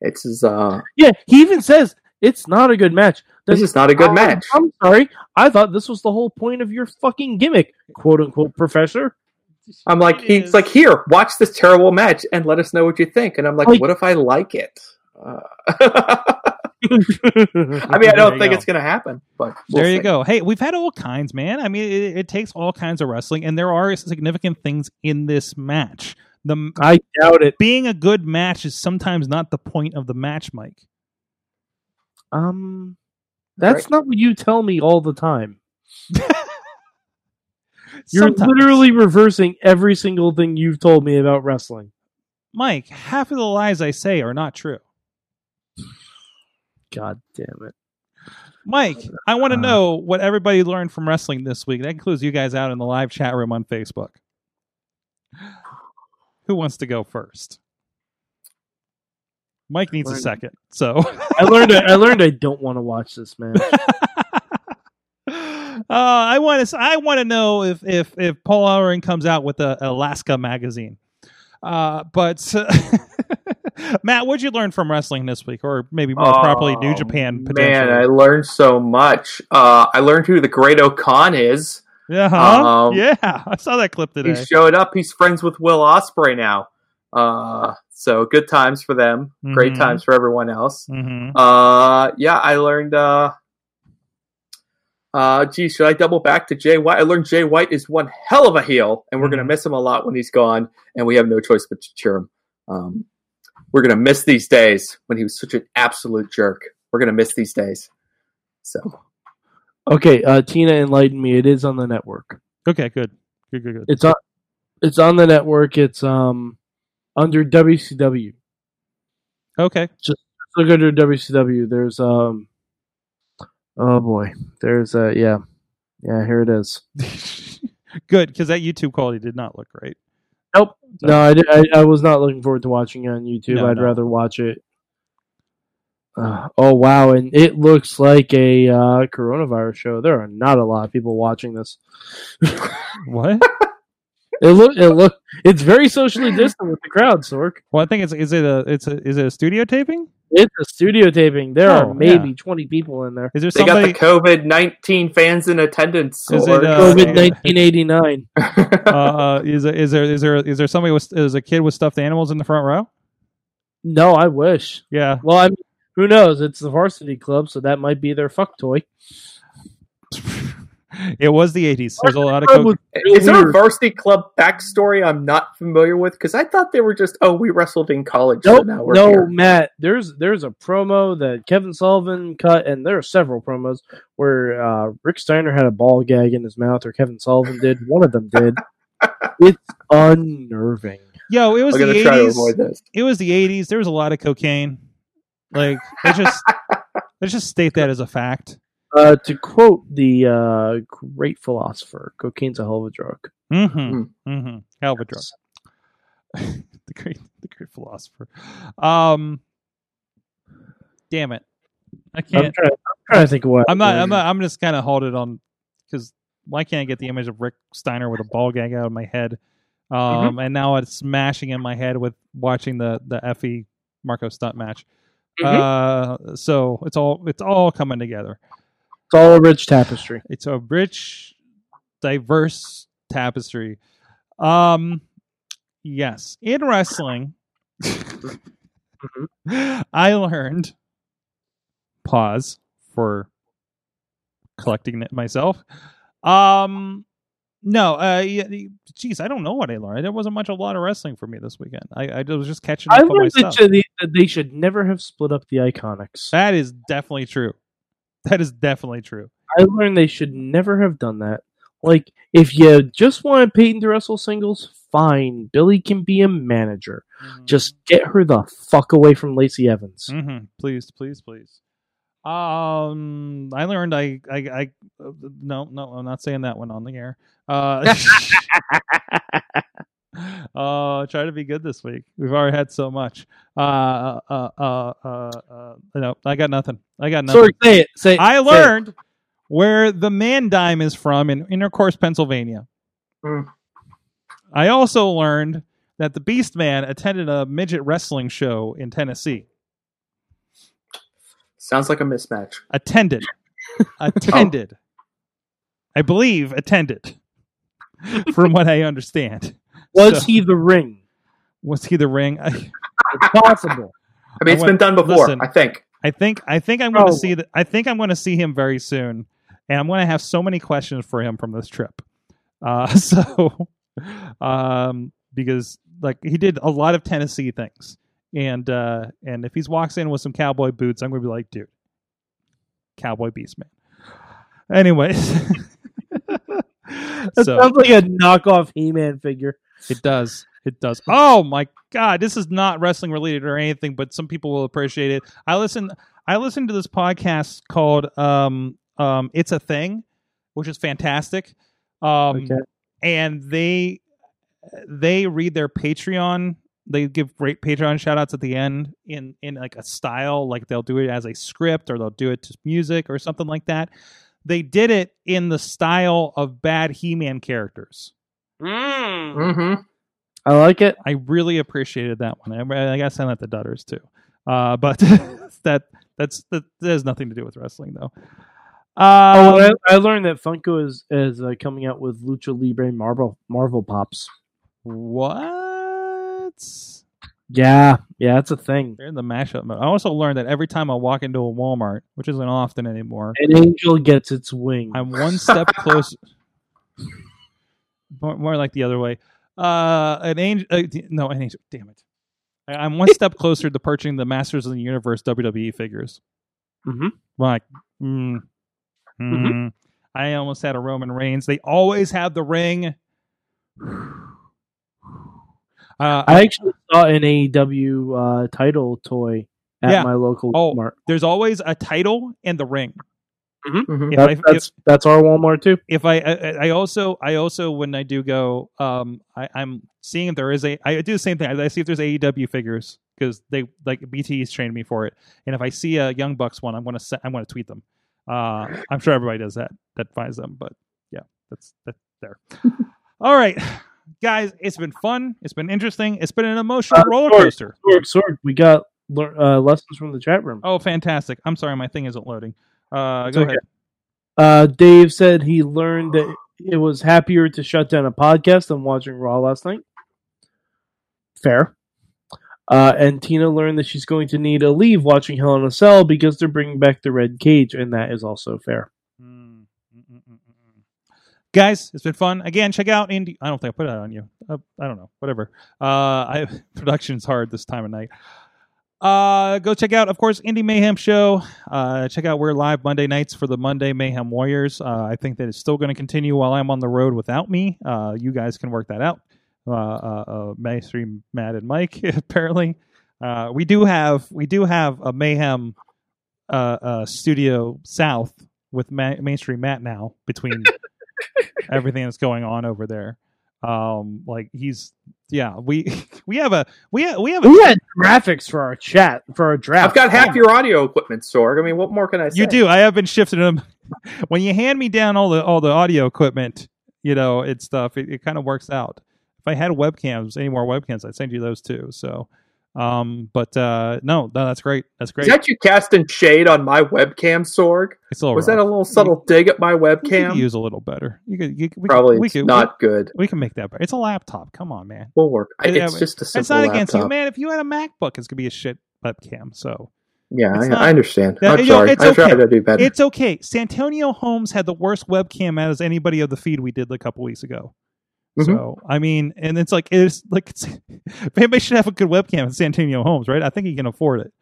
It's his, uh, Yeah, he even says it's not a good match. this is not a good Oh, match. I'm sorry. I thought this was the whole point of your fucking gimmick, quote unquote, professor. I'm like, he's is. like, here, watch this terrible match and let us know what you think. And I'm like, Like- what if I like it? Uh, I mean, I don't think go. it's going to happen, but we'll there you see. go. Hey, we've had all kinds, man. I mean, it, it takes all kinds of wrestling, and there are significant things in this match. The I doubt it. being a good match is sometimes not the point of the match, Mike. Um, that's Right. not what you tell me all the time. You're Sometimes. literally reversing every single thing you've told me about wrestling. Mike. Half of the lies I say are not true. God damn it. Mike, I want to Uh. know what everybody learned from wrestling this week. That includes you guys out in the live chat room on Facebook. Who wants to go first? Mike needs a Learned- second. So I learned. I learned. I don't want to watch this match. uh, I want to. I want to know if if if Paul Ellering comes out with a Alaska magazine. Uh, but Matt, what'd you learn from wrestling this week, or maybe more properly, New Oh, Japan? Potentially. Man, I learned so much. Uh, I learned who the Great O-Khan is. yeah, huh? um, yeah. I saw that clip today. He showed up. He's friends with Will Ospreay now. Uh, so good times for them. Great Mhm. times for everyone else. hmm Uh, yeah, I learned. Uh, Uh, gee, should I double back to Jay White? I learned Jay White is one hell of a heel, and we're going to miss him a lot when he's gone, and we have no choice but to cheer him. Um, we're going to miss these days when he was such an absolute jerk. We're going to miss these days. So, Okay, uh, Tina enlightened me. It is on the network. Okay, good, good, good, good. It's on. It's on the network. It's um under WCW. Okay, Look under WCW. There's um. Oh boy, there's a yeah, yeah. Here it is. good because that YouTube quality did not look great. Nope. No, I, di- I, I was not looking forward to watching it on YouTube. No, I'd no. rather watch it. Uh, oh wow, and it looks like a uh, coronavirus show. There are not a lot of people watching this. What? It look it look it's very socially distant with the crowd, Sorg. well, I think it's is it a it's a is it a studio taping? It's a studio taping. There Oh, are maybe yeah. twenty people in there. Is there they got the COVID 19 fans in attendance. Is or- it, uh, COVID nineteen eighty nine. uh, is there, is there is there is there somebody with is a kid with stuffed animals in the front row? No, I wish. Yeah, Well, I mean, who knows? It's the varsity club, so that might be their fuck toy. it was the '80s. There's a lot of coke. was Is there a varsity club backstory I'm not familiar with? Because I thought they were just, oh, we wrestled in college. so Nope, now we're no, here. Matt. There's there's a promo that Kevin Sullivan cut, and there are several promos where uh, Rick Steiner had a ball gag in his mouth, or Kevin Sullivan did. One of them did. it's unnerving. Yo, it was I'm the going to try to '80s. avoid this. It was the '80s. There was a lot of cocaine. Like let's just let's just state that as a fact. Uh, to quote the uh, great philosopher, cocaine's a hell of a drug. Mm-hmm. Mm-hmm. Hell of a drug. the great, the great philosopher. Um, damn it, I I'm can't. trying, I'm trying to think of what I'm not. I'm not. I'm just kind of halted on because why can't I get the image of Rick Steiner with a ball gag out of my head? Um, and now it's smashing in my head with watching the the Effy Marko Stunt match. Uh, so it's all it's all coming together. It's all a rich tapestry. It's a rich, diverse tapestry. Um, yes, in wrestling, I learned. Pause for collecting it myself. Um, no, uh, yeah, geez, I don't know what I learned. There wasn't much, a lot of wrestling for me this weekend. I, I was just catching up I on myself. that they should never have split up the IIconics. That is definitely true. That is definitely true. I learned they should never have done that. Like, if you just wanted Peyton to wrestle singles, fine. Billie can be a manager. Just get her the fuck away from Lacey Evans. Mm-hmm. Please, please, please. Um, I learned I, I, I, uh, no, no, I'm not saying that one on the air. Uh, uh, try to be good this week. We've already had so much. Uh, uh, uh, uh, uh no, I got nothing. I got nothing. Sorry, say it. Say I say it. learned where the man dime is from in Intercourse, Pennsylvania. Hmm. I also learned that the Beast Man attended a midget wrestling show in Tennessee. Sounds like a mismatch. attended attended i believe attended from what i understand Was So- he the ring? was he the ring It's possible. I mean, I it's went- been done before, listen. I think. I think i think i'm going to see that i think i'm going to see him very soon and i'm going to have so many questions for him from this trip uh so um because like he did a lot of tennessee things and uh and if he walks in with some cowboy boots i'm going to be like dude cowboy beast man anyways That so sounds like a knockoff He-Man figure. It does. It does. Oh my god, this is not wrestling related or anything, but some people will appreciate it. I listen I listen to this podcast called um um It's a Thing, which is fantastic. Um Okay. and they they read their Patreon. They give great Patreon shout outs at the end in in like a style, like they'll do it as a script or they'll do it to music or something like that. They did it in the style of bad He-Man characters. Mm-hmm. I like it. I really appreciated that one. I, I got to send that to Dutters too. Uh, but that that's that, that has nothing to do with wrestling though. Oh, Um, I, I learned that Funko is is uh, coming out with Lucha Libre Marvel Marvel pops. what? Yeah, yeah, that's a thing. They're in the mashup mode. I also learned that every time I walk into a Walmart, which isn't often anymore, An angel gets its wing. I'm one step close. More, more like the other way. Uh, an angel. Uh, no, an angel. Damn it. I, I'm one step closer to purchasing the Masters of the Universe WWE figures. Mm-hmm. Like, mm, mm. I almost had a Roman Reigns. They always have the ring. Uh, I actually saw an AEW uh, title toy at Yeah. my local Oh, Walmart. there's always a title and the ring. Mhm. If That- I- if- that's that's our Walmart too. if I, I I also I also when I do go um I, I'm seeing if there is a I do the same thing. I, I see if there's AEW figures because they like BT's trained me for it. And if I see a Young Bucks one I'm gonna set, I'm gonna tweet them. Uh I'm sure everybody does that that finds them but yeah that's that's there. All right guys it's been fun. It's been interesting. It's been an emotional Uh, roller sorry. coaster. Sorg, Sorg, we got uh, lessons from the chat room. oh fantastic. I'm sorry my thing isn't loading uh go okay. ahead Uh, Dave said he learned that it was happier to shut down a podcast than watching Raw last night. Fair. Uh, and Tina learned that she's going to need a leave watching Hell in a Cell because they're bringing back the Red Cage, and that is also fair. Mm, mm, mm. Guys, it's been fun. Again, check out Indy. I don't think I put that on you. Uh, I don't know. Whatever. Uh, I production's hard this time of night. Uh, go check out, of course, Indie Mayhem Show. Uh, check out we're live Monday nights for the Monday Mayhem Warriors. Uh, I think that it's still going to continue while I'm on the road without me. Uh, you guys can work that out. Uh, uh, uh mainstream Matt and Mike apparently. Uh, we do have we do have a Mayhem uh, uh, studio south with Ma- mainstream Matt now between everything that's going on over there. Um, like he's yeah we we have a we ha- we have a We had graphics for our chat for our draft. I've got half your audio equipment, Sorg. I mean, what more can I say? You do. I have been shifting them. when you hand me down all the all the audio equipment, you know, it's stuff. It, it kind of works out. If I had webcams, any more webcams, I'd send you those too. So, um, but uh, no, no, that's great. That's great. Is that you casting shade on my webcam, Sorg? it's a little Was that a little subtle dig at my We could webcam? use a little better. You could, you, we, Probably we it's could, not good. We, we can make that better. It's a laptop. Come on, man. We'll work. I- Yeah, It's but just a simple It's not against you, man. If you had a MacBook, it's gonna be a shit webcam. So Yeah, I, not- I understand. Yeah, I'm sorry. it's I tried okay. to do better. it's okay. Santonio Holmes had the worst webcam as anybody of the feed we did a couple weeks ago. Mhm. So I mean, and it's like it's like it's, everybody should have a good webcam at Santonio Holmes, right? I think he can afford it.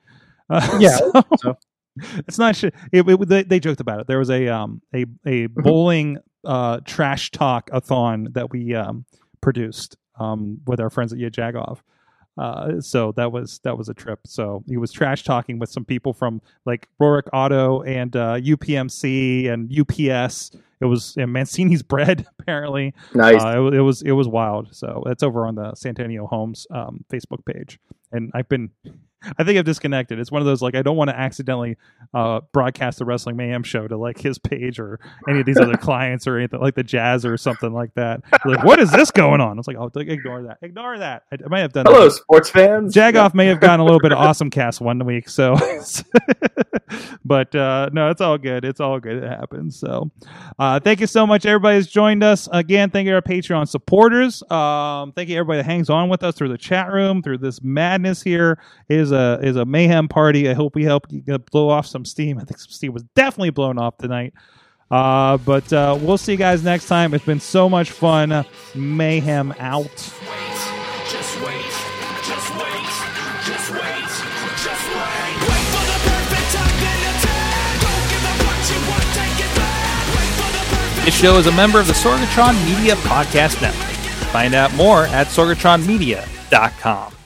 Uh, Yeah, so- so. it's not shit. It, it- they, they joked about it. There was a um a a Mm-hmm. bowling uh trash talk a thon that we um produced um with our friends at Yajagoff. Uh, so that was that was a trip. So he was trash talking with some people from like Rohrich Auto and uh, UPMC and UPS. It was Mancini's bread apparently. nice. Uh, it, it was it was wild. So that's over on the Santonio Holmes um, Facebook page, and I've been. I think I've disconnected. It's one of those like I don't want to accidentally uh, broadcast the Wrestling Mayhem show to like his page or any of these other clients or anything like the Jazz or something like that. Like, what is this going on? It's like, oh, ignore that. Ignore that. I, I might have done. Hello, that. sports fans. Jagoff may have gotten a little bit of awesome cast one week, so but uh no, it's all good. It's all good. It happens. So uh thank you so much, everybody who's joined us. Again, thank you to our Patreon supporters. Um thank you everybody that hangs on with us through the chat room, through this madness here. It is a is a mayhem party. I hope we help you blow off some steam. I think some steam was definitely blown off tonight. Uh, but uh, we'll see you guys next time. It's been so much fun. Mayhem out. Just wait, just wait, just wait, just wait. Wait for the perfect time, then attack. Don't give up what you want, take it back. Wait for the perfect This show is a member of the Sorgatron Media Podcast Network. Find out more at sorgatronmedia.com.